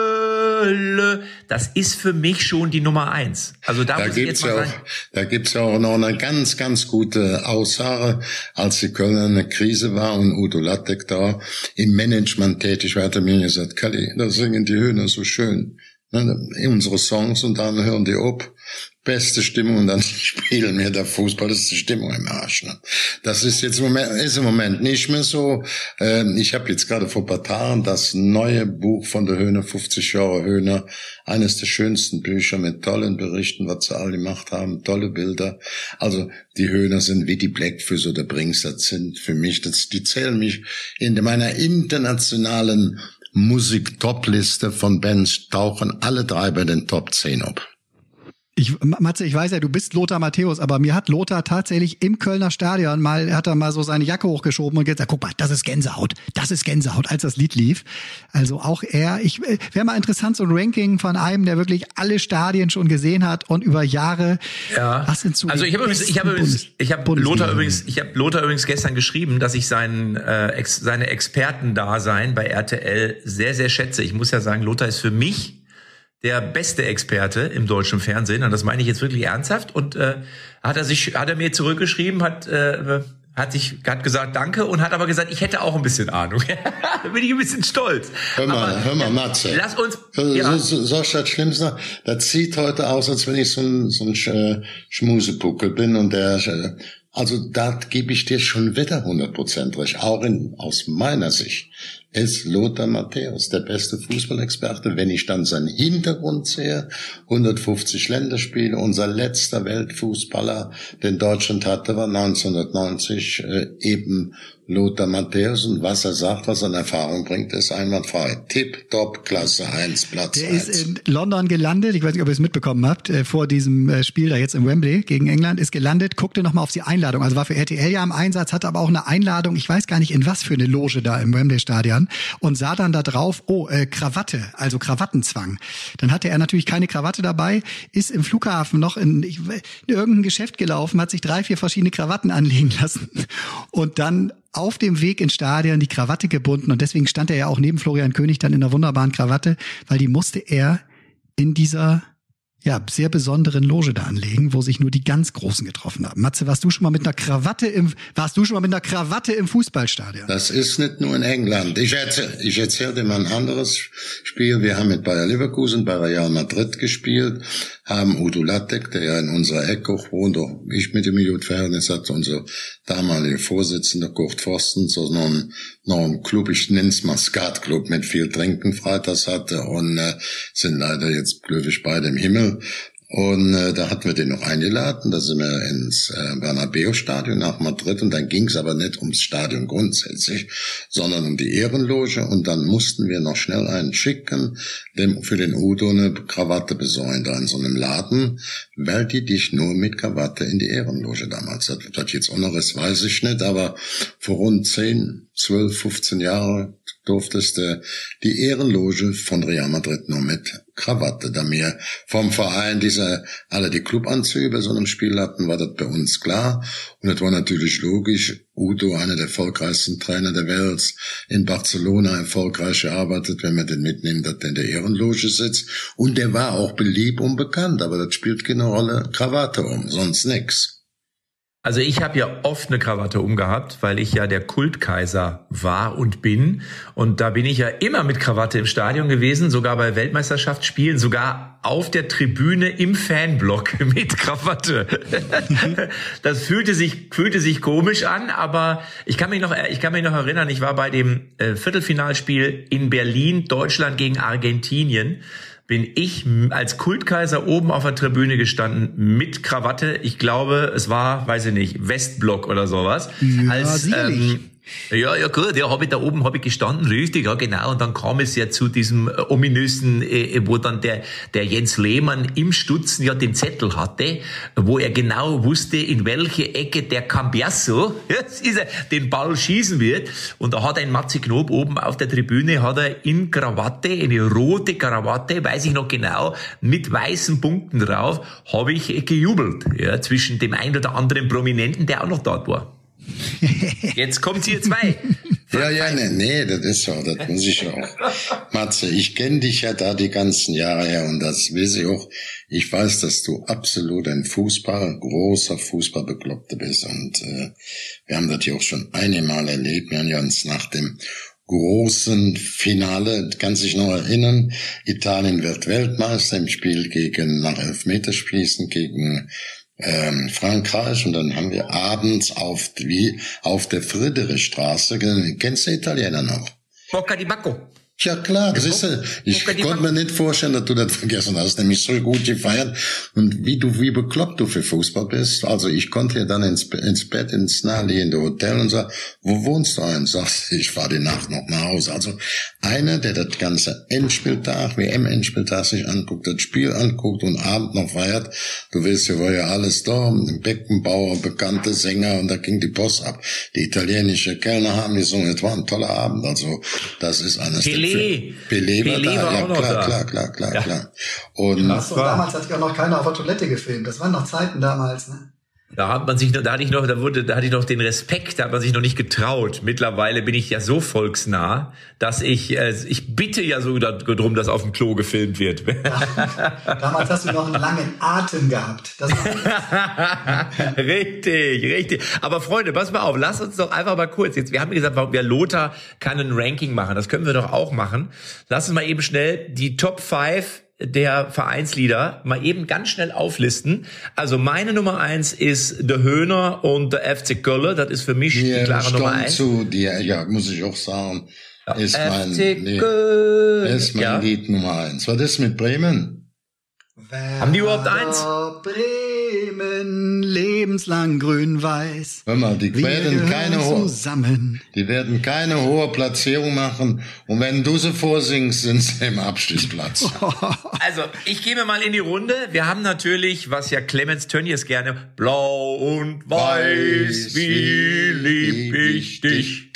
Speaker 1: das ist für mich schon die Nummer eins. Also da,
Speaker 3: Da
Speaker 1: muss ich
Speaker 3: gibt's ja auch,
Speaker 1: sagen,
Speaker 3: da gibt's ja auch noch eine ganz, ganz gute Aussage, als die Kölner eine Krise war und Udo Lattek da im Management tätig war, hat er mir gesagt, Kalli, da singen die Höhner so schön. Ne, unsere Songs und dann hören die ab. Beste Stimmung und dann (laughs) spielen wir da Fußball, das ist die Stimmung im Arsch. Ne? Das ist jetzt im Moment, ist im Moment nicht mehr so. Ähm, ich habe jetzt gerade vor ein paar Tagen das neue Buch von der Höhner, 50 Jahre Höhner, eines der schönsten Bücher mit tollen Berichten, was sie alle gemacht haben, tolle Bilder. Also die Höhner sind wie die Blackfish oder Brings, das sind für mich, das, die zählen mich in meiner internationalen Musik-Top-Liste von Bands, tauchen alle drei bei den Top 10 ab.
Speaker 2: Ich, Matze, ich weiß ja, du bist Lothar Matthäus, aber mir hat Lothar tatsächlich im Kölner Stadion mal, hat er mal so seine Jacke hochgeschoben und gesagt, guck mal, das ist Gänsehaut, das ist Gänsehaut, als das Lied lief. Also auch er, ich äh, wäre mal interessant, so ein Ranking von einem, der wirklich alle Stadien schon gesehen hat und über Jahre.
Speaker 1: Ja.
Speaker 2: Was sind so
Speaker 1: also ich habe übrigens, ich habe übrigens, ich habe Lothar übrigens, ich habe Lothar übrigens gestern geschrieben, dass ich sein, äh, ex, seine Expertendasein bei RTL sehr, sehr schätze. Ich muss ja sagen, Lothar ist für mich der beste Experte im deutschen Fernsehen und das meine ich jetzt wirklich ernsthaft. Und äh, hat er sich, hat er mir zurückgeschrieben, hat äh, hat sich hat gesagt Danke und hat aber gesagt, ich hätte auch ein bisschen Ahnung. (laughs) da bin ich ein bisschen stolz.
Speaker 3: Hör mal,
Speaker 1: aber,
Speaker 3: hör mal, Matze.
Speaker 1: Lass uns.
Speaker 3: So,
Speaker 1: Ja.
Speaker 3: so, so ist das Schlimmste. Das sieht heute aus, als wenn ich so ein, so ein Sch- Schmusepuckel bin und der, äh, also da gebe ich dir schon wieder 100% recht, auch in, aus meiner Sicht. Ist Lothar Matthäus, der beste Fußballexperte. Wenn ich dann seinen Hintergrund sehe, 150 Länderspiele, unser letzter Weltfußballer, den Deutschland hatte, war 1990 äh, eben Lothar Matthäus und was er sagt, was er in Erfahrung bringt, ist einwandfrei. Tip, top, Klasse 1, Platz
Speaker 2: Der
Speaker 3: 1.
Speaker 2: ist in London gelandet, ich weiß nicht, ob ihr es mitbekommen habt, äh, vor diesem äh, Spiel da jetzt in Wembley gegen England, ist gelandet, guckte nochmal auf die Einladung, also war für RTL ja im Einsatz, hatte aber auch eine Einladung, ich weiß gar nicht in was für eine Loge da im Wembley-Stadion. Und sah dann da drauf, oh, äh, Krawatte, also Krawattenzwang. Dann hatte er natürlich keine Krawatte dabei, ist im Flughafen noch in, in irgendein Geschäft gelaufen, hat sich drei, vier verschiedene Krawatten anlegen (laughs) lassen. Und dann auf dem Weg ins Stadion die Krawatte gebunden und deswegen stand er ja auch neben Florian König dann in einer wunderbaren Krawatte, weil die musste er in dieser ja, sehr besonderen Loge da anlegen, wo sich nur die ganz Großen getroffen haben. Matze, warst du schon mal mit einer Krawatte im, warst du schon mal mit einer Krawatte im Fußballstadion?
Speaker 3: Das ist nicht nur in England. Ich erzähle, ich erzähle dir mal ein anderes Spiel. Wir haben mit Bayer Leverkusen bei Real Madrid gespielt, haben Udo Lattek, der ja in unserer Ecke wohnt, auch ich mit dem Idiot-Verhältnis hatte, unser damaliger Vorsitzender Kurt Forsten, so noch ein, noch ein Club, ich nenn's mal Skatclub mit viel Trinken freitags hatte und äh, sind leider jetzt glücklich beide im Himmel. Und äh, da hatten wir den noch eingeladen, da sind wir ins äh, Bernabeu-Stadion nach Madrid. Und dann ging es aber nicht ums Stadion grundsätzlich, sondern um die Ehrenloge. Und dann mussten wir noch schnell einen schicken, dem für den Udo eine Krawatte besorgen da in so einem Laden, weil die dich nur mit Krawatte in die Ehrenloge damals hat. Was jetzt ist, weiß ich nicht, aber vor rund 10, 12, 15 Jahren durftest du die Ehrenloge von Real Madrid nur mit Krawatte. Da wir vom Verein diese, alle die Clubanzüge bei so einem Spiel hatten, war das bei uns klar. Und das war natürlich logisch. Udo, einer der erfolgreichsten Trainer der Welt, in Barcelona erfolgreich gearbeitet, wenn man den mitnimmt, dass der in der Ehrenloge sitzt. Und der war auch beliebt und bekannt, aber das spielt keine Rolle. Krawatte um, sonst nix.
Speaker 1: Also ich habe ja oft eine Krawatte umgehabt, weil ich ja der Kultkaiser war und bin. Und da bin ich ja immer mit Krawatte im Stadion gewesen, sogar bei Weltmeisterschaftsspielen, sogar auf der Tribüne im Fanblock (laughs) mit Krawatte. (laughs) Das fühlte sich, fühlte sich komisch an, aber ich kann mich noch, ich kann mich noch erinnern, ich war bei dem äh, Viertelfinalspiel in Berlin, Deutschland gegen Argentinien bin ich als Kultkaiser oben auf der Tribüne gestanden mit Krawatte. Ich glaube, es war, weiß ich nicht, Westblock oder sowas.
Speaker 2: Ja,
Speaker 1: als, ähm, ja, ja gut, ja, habe ich da oben habe ich gestanden, richtig, ja genau. Und dann kam es ja zu diesem äh, ominösen, äh, wo dann der der Jens Lehmann im Stutzen ja den Zettel hatte, wo er genau wusste, in welche Ecke der Cambiasso (laughs) er, den Ball schießen wird. Und da hat ein Matze Knob oben auf der Tribüne, hat er in Krawatte, eine rote Krawatte, weiß ich noch genau, mit weißen Punkten drauf, habe ich äh, gejubelt, ja, zwischen dem ein oder anderen Prominenten, der auch noch dort war. Jetzt kommt hier zwei. (laughs)
Speaker 3: Ja, ja, nee, nee, das ist so, das muss ich auch. Matze, ich kenne dich ja da die ganzen Jahre her und das weiß ich auch. Ich weiß, dass du absolut ein Fußball, großer Fußballbekloppter bist und äh, wir haben das ja auch schon einmal erlebt. Wir haben ja uns nach dem großen Finale, kannst dich noch erinnern, Italien wird Weltmeister im Spiel gegen, nach Elfmeterschießen gegen ähm, Frankreich und dann haben wir abends auf wie auf der Friedrichstraße, kennst du Italiener noch?
Speaker 1: Bocca di Bacco.
Speaker 3: Ja klar, das ist, ich konnte mir nicht vorstellen, dass du das vergessen hast, nämlich so gut gefeiert und wie du, wie bekloppt du für Fußball bist. Also ich konnte ja dann ins, ins Bett, ins naheliegende Hotel und sag, wo wohnst du ein? Sagst, ich fahr die Nacht noch nach Hause. Also einer, der das ganze Endspieltag, WM-Endspieltag sich anguckt, das Spiel anguckt und Abend noch feiert, du weißt ja, war ja alles da, Beckenbauer, bekannte Sänger und da ging die Post ab. Die italienische Kellner haben gesungen, es war ein toller Abend, also das ist eines
Speaker 1: Pelé.
Speaker 3: Pelé war
Speaker 1: Pelé
Speaker 3: da,
Speaker 1: war
Speaker 3: ja
Speaker 1: auch noch
Speaker 3: klar,
Speaker 1: da.
Speaker 3: klar, klar, klar,
Speaker 1: Ja.
Speaker 3: klar. Und
Speaker 2: Achso, damals hat sich auch noch keiner auf der Toilette gefilmt. Das waren noch Zeiten damals, ne?
Speaker 1: Da hat man sich noch, da hatte ich noch, da wurde, da hatte ich noch den Respekt, da hat man sich noch nicht getraut. Mittlerweile bin ich ja so volksnah, dass ich, äh, ich bitte ja so darum, dass auf dem Klo gefilmt wird.
Speaker 2: Damals hast du noch einen langen Atem gehabt. Das war (laughs)
Speaker 1: richtig, richtig. Aber Freunde, pass mal auf, lass uns doch einfach mal kurz jetzt. Wir haben gesagt, warum wir Lothar kann ein Ranking machen. Das können wir doch auch machen. Lass uns mal eben schnell die Top 5 der Vereinslieder mal eben ganz schnell auflisten. Also meine Nummer eins ist der Höhner und der FC Köln. Das ist für mich die
Speaker 3: mir
Speaker 1: klare Nummer eins.
Speaker 3: zu dir, ja, muss ich auch sagen, ist mein,
Speaker 1: Köln.
Speaker 3: ist mein
Speaker 1: Ja.
Speaker 3: Lied Nummer eins. Was ist mit Bremen?
Speaker 1: Haben die überhaupt eins?
Speaker 2: Bremen, lebenslang grün-weiß.
Speaker 3: Hör mal, die
Speaker 2: Wir
Speaker 3: werden keine,
Speaker 2: gehören
Speaker 3: ho
Speaker 2: zusammen.
Speaker 3: die werden keine hohe Platzierung machen. Und wenn du sie vorsingst, sind sie im Abstiegsplatz. (laughs)
Speaker 1: Also, ich gehe mal in die Runde. Wir haben natürlich, was ja Clemens Tönnies gerne, blau und weiß, wie lieb ich dich.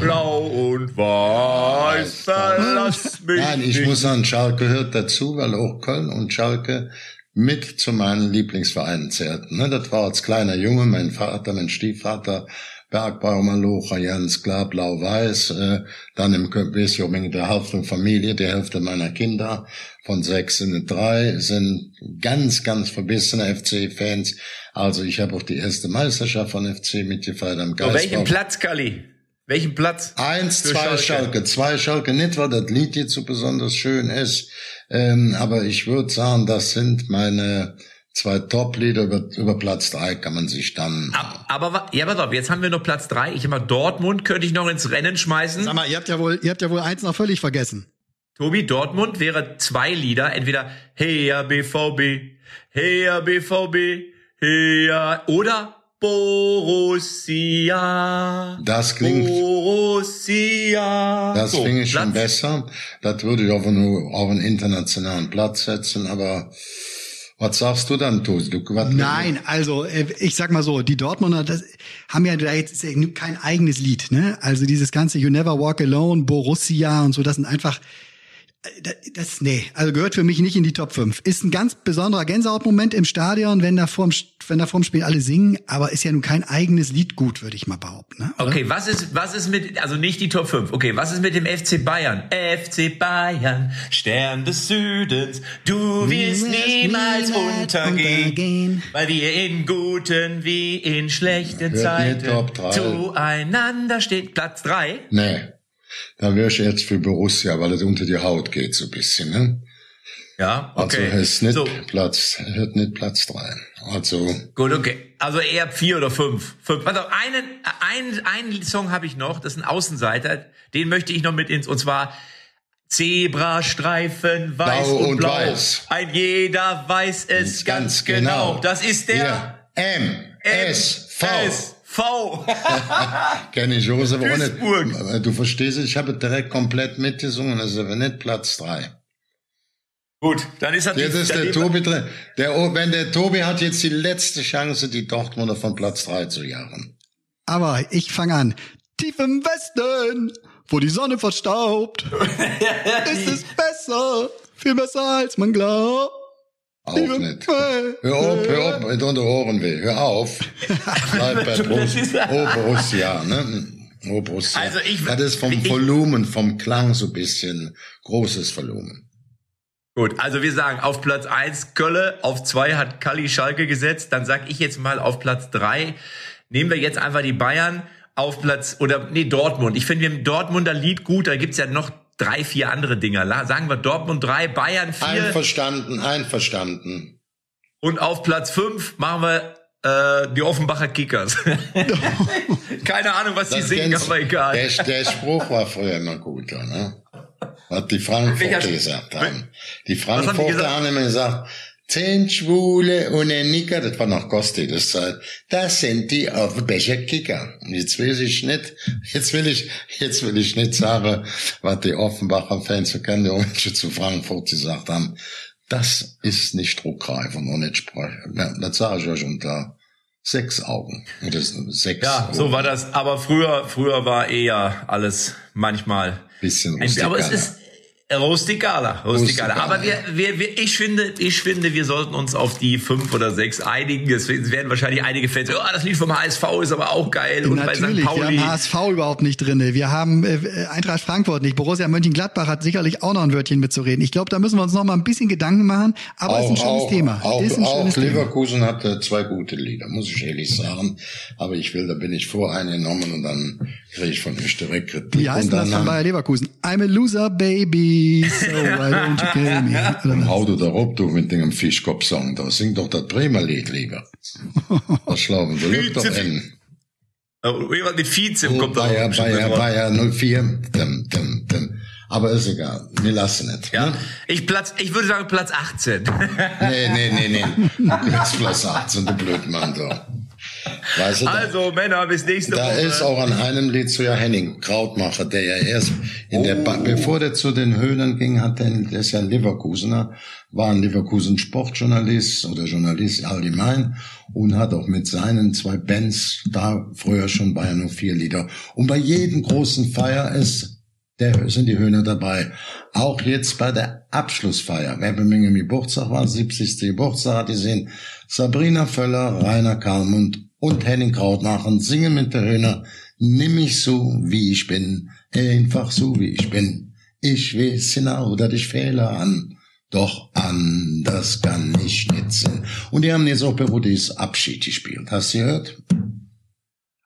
Speaker 1: Blau und weiß, verlass mich
Speaker 3: Nein, ich
Speaker 1: nicht.
Speaker 3: muss sagen, Schalke gehört dazu, weil auch Köln und Schalke mit zu meinen Lieblingsvereinen zählten. Ne, Das war als kleiner Junge, mein Vater, mein Stiefvater, Bergbau, Malocha, Jans, klar, blau-weiß, äh, dann im Köpfesjobing der Hälfte der Familie, die Hälfte meiner Kinder, von sechs sind drei, sind ganz, ganz verbissene FC-Fans. Also ich habe auch die erste Meisterschaft von FC mitgefeiert am
Speaker 1: So,
Speaker 3: Geistbau.
Speaker 1: welchen Platz, Kali? Welchen Platz?
Speaker 3: Eins, zwei
Speaker 1: Schalke.
Speaker 3: Schalke. zwei Schalke, nicht weil das Lied jetzt so besonders schön ist, ähm, aber ich würde sagen, das sind meine zwei Top-Lieder. Über, über Platz drei kann man sich dann...
Speaker 1: Ab, aber ja, pass auf, jetzt haben wir noch Platz drei. Ich habe mal Dortmund, könnte ich noch ins Rennen schmeißen.
Speaker 2: Sag mal, ihr habt ja wohl, ihr habt ja wohl eins noch völlig vergessen.
Speaker 1: Tobi, Dortmund wäre zwei Lieder, entweder Heya BVB, Heya BVB, Heya oder Borussia.
Speaker 3: Das klingt-
Speaker 1: Borussia.
Speaker 3: Das
Speaker 1: So,
Speaker 3: finde ich schon besser. Das würde ich auf einen, auf einen internationalen Platz setzen, aber was sagst du dann, Tus? Du, was,
Speaker 2: Nein, also äh, ich sag mal so, die Dortmunder das, haben ja da jetzt kein eigenes Lied, ne? Also dieses ganze You Never Walk Alone, Borussia und so, das sind einfach das, das nee, also gehört für mich nicht in die Top 5. Ist ein ganz besonderer Gänsehautmoment im Stadion, wenn da vorm wenn da vorm Spiel alle singen, aber ist ja nun kein eigenes Lied gut, würde ich mal behaupten, ne?
Speaker 1: Okay, was ist, was ist mit, also nicht die Top 5, okay, was ist mit dem FC Bayern? FC Bayern, Stern des Südens, du wirst niemals untergehen,
Speaker 2: untergehen.
Speaker 1: weil wir in guten wie in schlechten
Speaker 3: Hört
Speaker 1: Zeiten
Speaker 3: drei.
Speaker 1: zueinander stehen. Platz 3?
Speaker 3: Nee. Da wäre ich jetzt für Borussia, weil es unter die Haut geht so ein bisschen, ne?
Speaker 1: Ja, okay.
Speaker 3: Also ist nicht
Speaker 1: so,
Speaker 3: Platz, hört nicht Platz drei. Also
Speaker 1: gut, okay. Also eher vier oder fünf. fünf. Warte, einen, einen, einen Song habe ich noch, das ist ein Außenseiter, den möchte ich noch mit ins, und zwar Zebrastreifen, weiß
Speaker 3: Blau
Speaker 1: und,
Speaker 3: und
Speaker 1: blau.
Speaker 3: weiß.
Speaker 1: Ein jeder weiß es ganz, genau. Das ist der
Speaker 3: Hier, M, S, V.
Speaker 1: S, V. (laughs)
Speaker 3: Kenn ich Josef auch nicht.
Speaker 1: Duisburg.
Speaker 3: Du verstehst es, ich habe direkt komplett mitgesungen, das ist aber nicht Platz drei.
Speaker 1: Gut, dann ist er
Speaker 3: Jetzt ist der Tobi drin. Der, wenn der Tobi hat jetzt die letzte Chance, die Dortmunder von Platz drei zu jagen.
Speaker 2: Aber ich fange an. Tief im Westen, wo die Sonne verstaubt, (laughs) ist es besser, viel besser als man glaubt.
Speaker 3: Auch nicht. Hör auf, hör auf, mit unter Ohren weh. Hör auf. Bleib bei (laughs) Borussia. Oh, Borussia, ne? Oh, Borussia.
Speaker 1: Also ich-
Speaker 3: das ist vom Volumen, vom Klang so ein bisschen großes Volumen.
Speaker 1: Gut, also wir sagen auf Platz eins Kölle, auf zwei hat Kalli Schalke gesetzt, dann sag ich jetzt mal auf Platz drei nehmen wir jetzt einfach die Bayern auf Platz, oder nee, Dortmund. Ich finde wir Dortmunder Lied gut, da gibt's ja noch drei, vier andere Dinger. Sagen wir Dortmund drei, Bayern vier
Speaker 3: Einverstanden, einverstanden.
Speaker 1: und auf Platz fünf machen wir äh, die Offenbacher Kickers. (laughs) Keine Ahnung, was die
Speaker 3: Das
Speaker 1: singen,
Speaker 3: kennst-
Speaker 1: aber egal.
Speaker 3: Der, der Spruch war früher immer gut, ne? Was die Frankfurter gesagt haben. Die
Speaker 1: haben die
Speaker 3: Frankfurter
Speaker 1: gesagt?
Speaker 3: haben immer gesagt, zehn Schwule und ein Nicker, das war noch Kosti, das Zeit. Das sind die Offenbacher Kicker. Und jetzt will ich nicht, jetzt will ich, jetzt will ich nicht sagen, was die Offenbacher Fans, so kennen die Menschen zu Frankfurt gesagt haben. Das ist nicht druckreif und nicht sprech. Ja, Das sage ich euch unter sechs Augen. Sechs
Speaker 1: Ja, so
Speaker 3: Augen.
Speaker 1: war das. Aber früher, früher war eher alles manchmal
Speaker 3: Bisschen
Speaker 1: Ein- Aber es ist rustikaler, rustikaler.
Speaker 3: Rustikaler.
Speaker 1: Aber wir, wir, wir, ich finde, ich finde, wir sollten uns auf die fünf oder sechs einigen. Es werden wahrscheinlich einige Fans sagen, oh, das Lied vom HSV ist aber auch geil. Und bei St.
Speaker 2: Natürlich, wir
Speaker 1: Pauli.
Speaker 2: haben HSV überhaupt nicht drinne. Wir haben äh, Eintracht Frankfurt nicht. Borussia Mönchengladbach hat sicherlich auch noch ein Wörtchen mitzureden. Ich glaube, da müssen wir uns noch mal ein bisschen Gedanken machen. Aber es ist ein schönes
Speaker 3: auch,
Speaker 2: Thema.
Speaker 3: Auch,
Speaker 2: ist ein
Speaker 3: auch
Speaker 2: schönes Thema.
Speaker 3: Leverkusen hatte zwei gute Lieder, muss ich ehrlich sagen. Aber ich will, da bin ich voreingenommen und dann kriege ich von euch direkt Kritik.
Speaker 2: Wie heißt das von Bayer Leverkusen? I'm a loser, baby, so why don't you kill me? Oder? (laughs)
Speaker 3: Hau du da rob, du mit dem Fischkopf-Song. Da sing doch das Bremer Lied lieber. Das schlafen, du lügt doch
Speaker 1: Viel zu
Speaker 3: in.
Speaker 1: Irgendwas mit Vize
Speaker 3: Oh,
Speaker 1: kommt da
Speaker 3: Bayer, Bayer. Bayer 04. Dim, dim, dim. Aber ist egal. Wir lassen es.
Speaker 1: Ja,
Speaker 3: Ne?
Speaker 1: ich Platz, ich würde sagen Platz 18.
Speaker 3: Nee, nee, nee, nee. (laughs) Du kriegst Platz 18, du Blödmann, so. Weißt du, da,
Speaker 1: Also Männer, bis nächste
Speaker 3: da
Speaker 1: Woche.
Speaker 3: ist auch an einem Lied zu ja Henning Krautmacher, der ja erst in der, ba bevor der zu den Höhlern ging, hat der, der ist ja ein Leverkusener, war ein Leverkusen Sportjournalist oder Journalist allgemein und hat auch mit seinen zwei Bands da früher schon Bayern 04 Lieder. Und bei jedem großen Feier ist der sind die Höhner dabei. Auch jetzt bei der Abschlussfeier. Wer bei mir im Geburtstag war, 70. Geburtstag, hat gesehen, Sabrina Völler, Rainer Kalmund und Henning Krautmacher singen mit der Höhner, nimm mich so, wie ich bin, einfach so, wie ich bin. Ich weiß genau, dass ich Fehler an, doch anders kann ich nicht sein. Und die haben jetzt auch bei Rudis Abschied gespielt. Hast du gehört?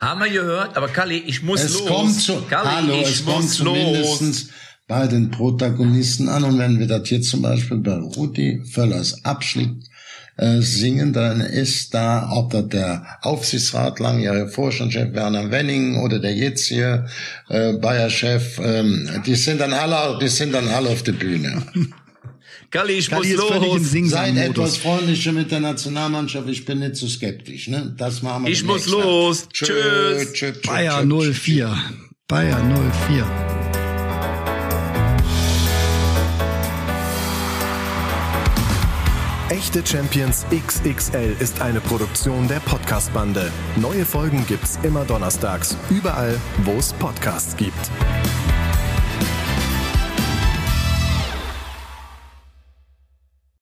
Speaker 1: Haben wir gehört, aber Kalli, ich muss
Speaker 3: Es
Speaker 1: los.
Speaker 3: kommt zu,
Speaker 1: Kalli,
Speaker 3: hallo,
Speaker 1: ich
Speaker 3: es kommt
Speaker 1: muss los.
Speaker 3: zumindestens bei den Protagonisten an. Und wenn wir das jetzt zum Beispiel bei Rudi Völlers Abschnitt äh, singen, dann ist da, ob das der Aufsichtsrat, langjährige Vorstandschef Werner Wenning oder der jetzt hier äh, Bayer-Chef, ähm, die sind dann alle, die sind dann alle auf der Bühne. (laughs)
Speaker 1: Kalli, ich
Speaker 2: Kalli ist
Speaker 1: muss los.
Speaker 3: Seid etwas freundlicher mit der Nationalmannschaft, ich bin nicht so skeptisch. Ne? Das machen wir
Speaker 1: Ich muss los. Tschüss.
Speaker 3: tschö,
Speaker 2: Bayer
Speaker 3: tschö, tschö.
Speaker 2: 04. Bayer 04.
Speaker 5: Echte Champions XXL ist eine Produktion der Podcast-Bande. Neue Folgen gibt's immer donnerstags, überall, wo es Podcasts gibt.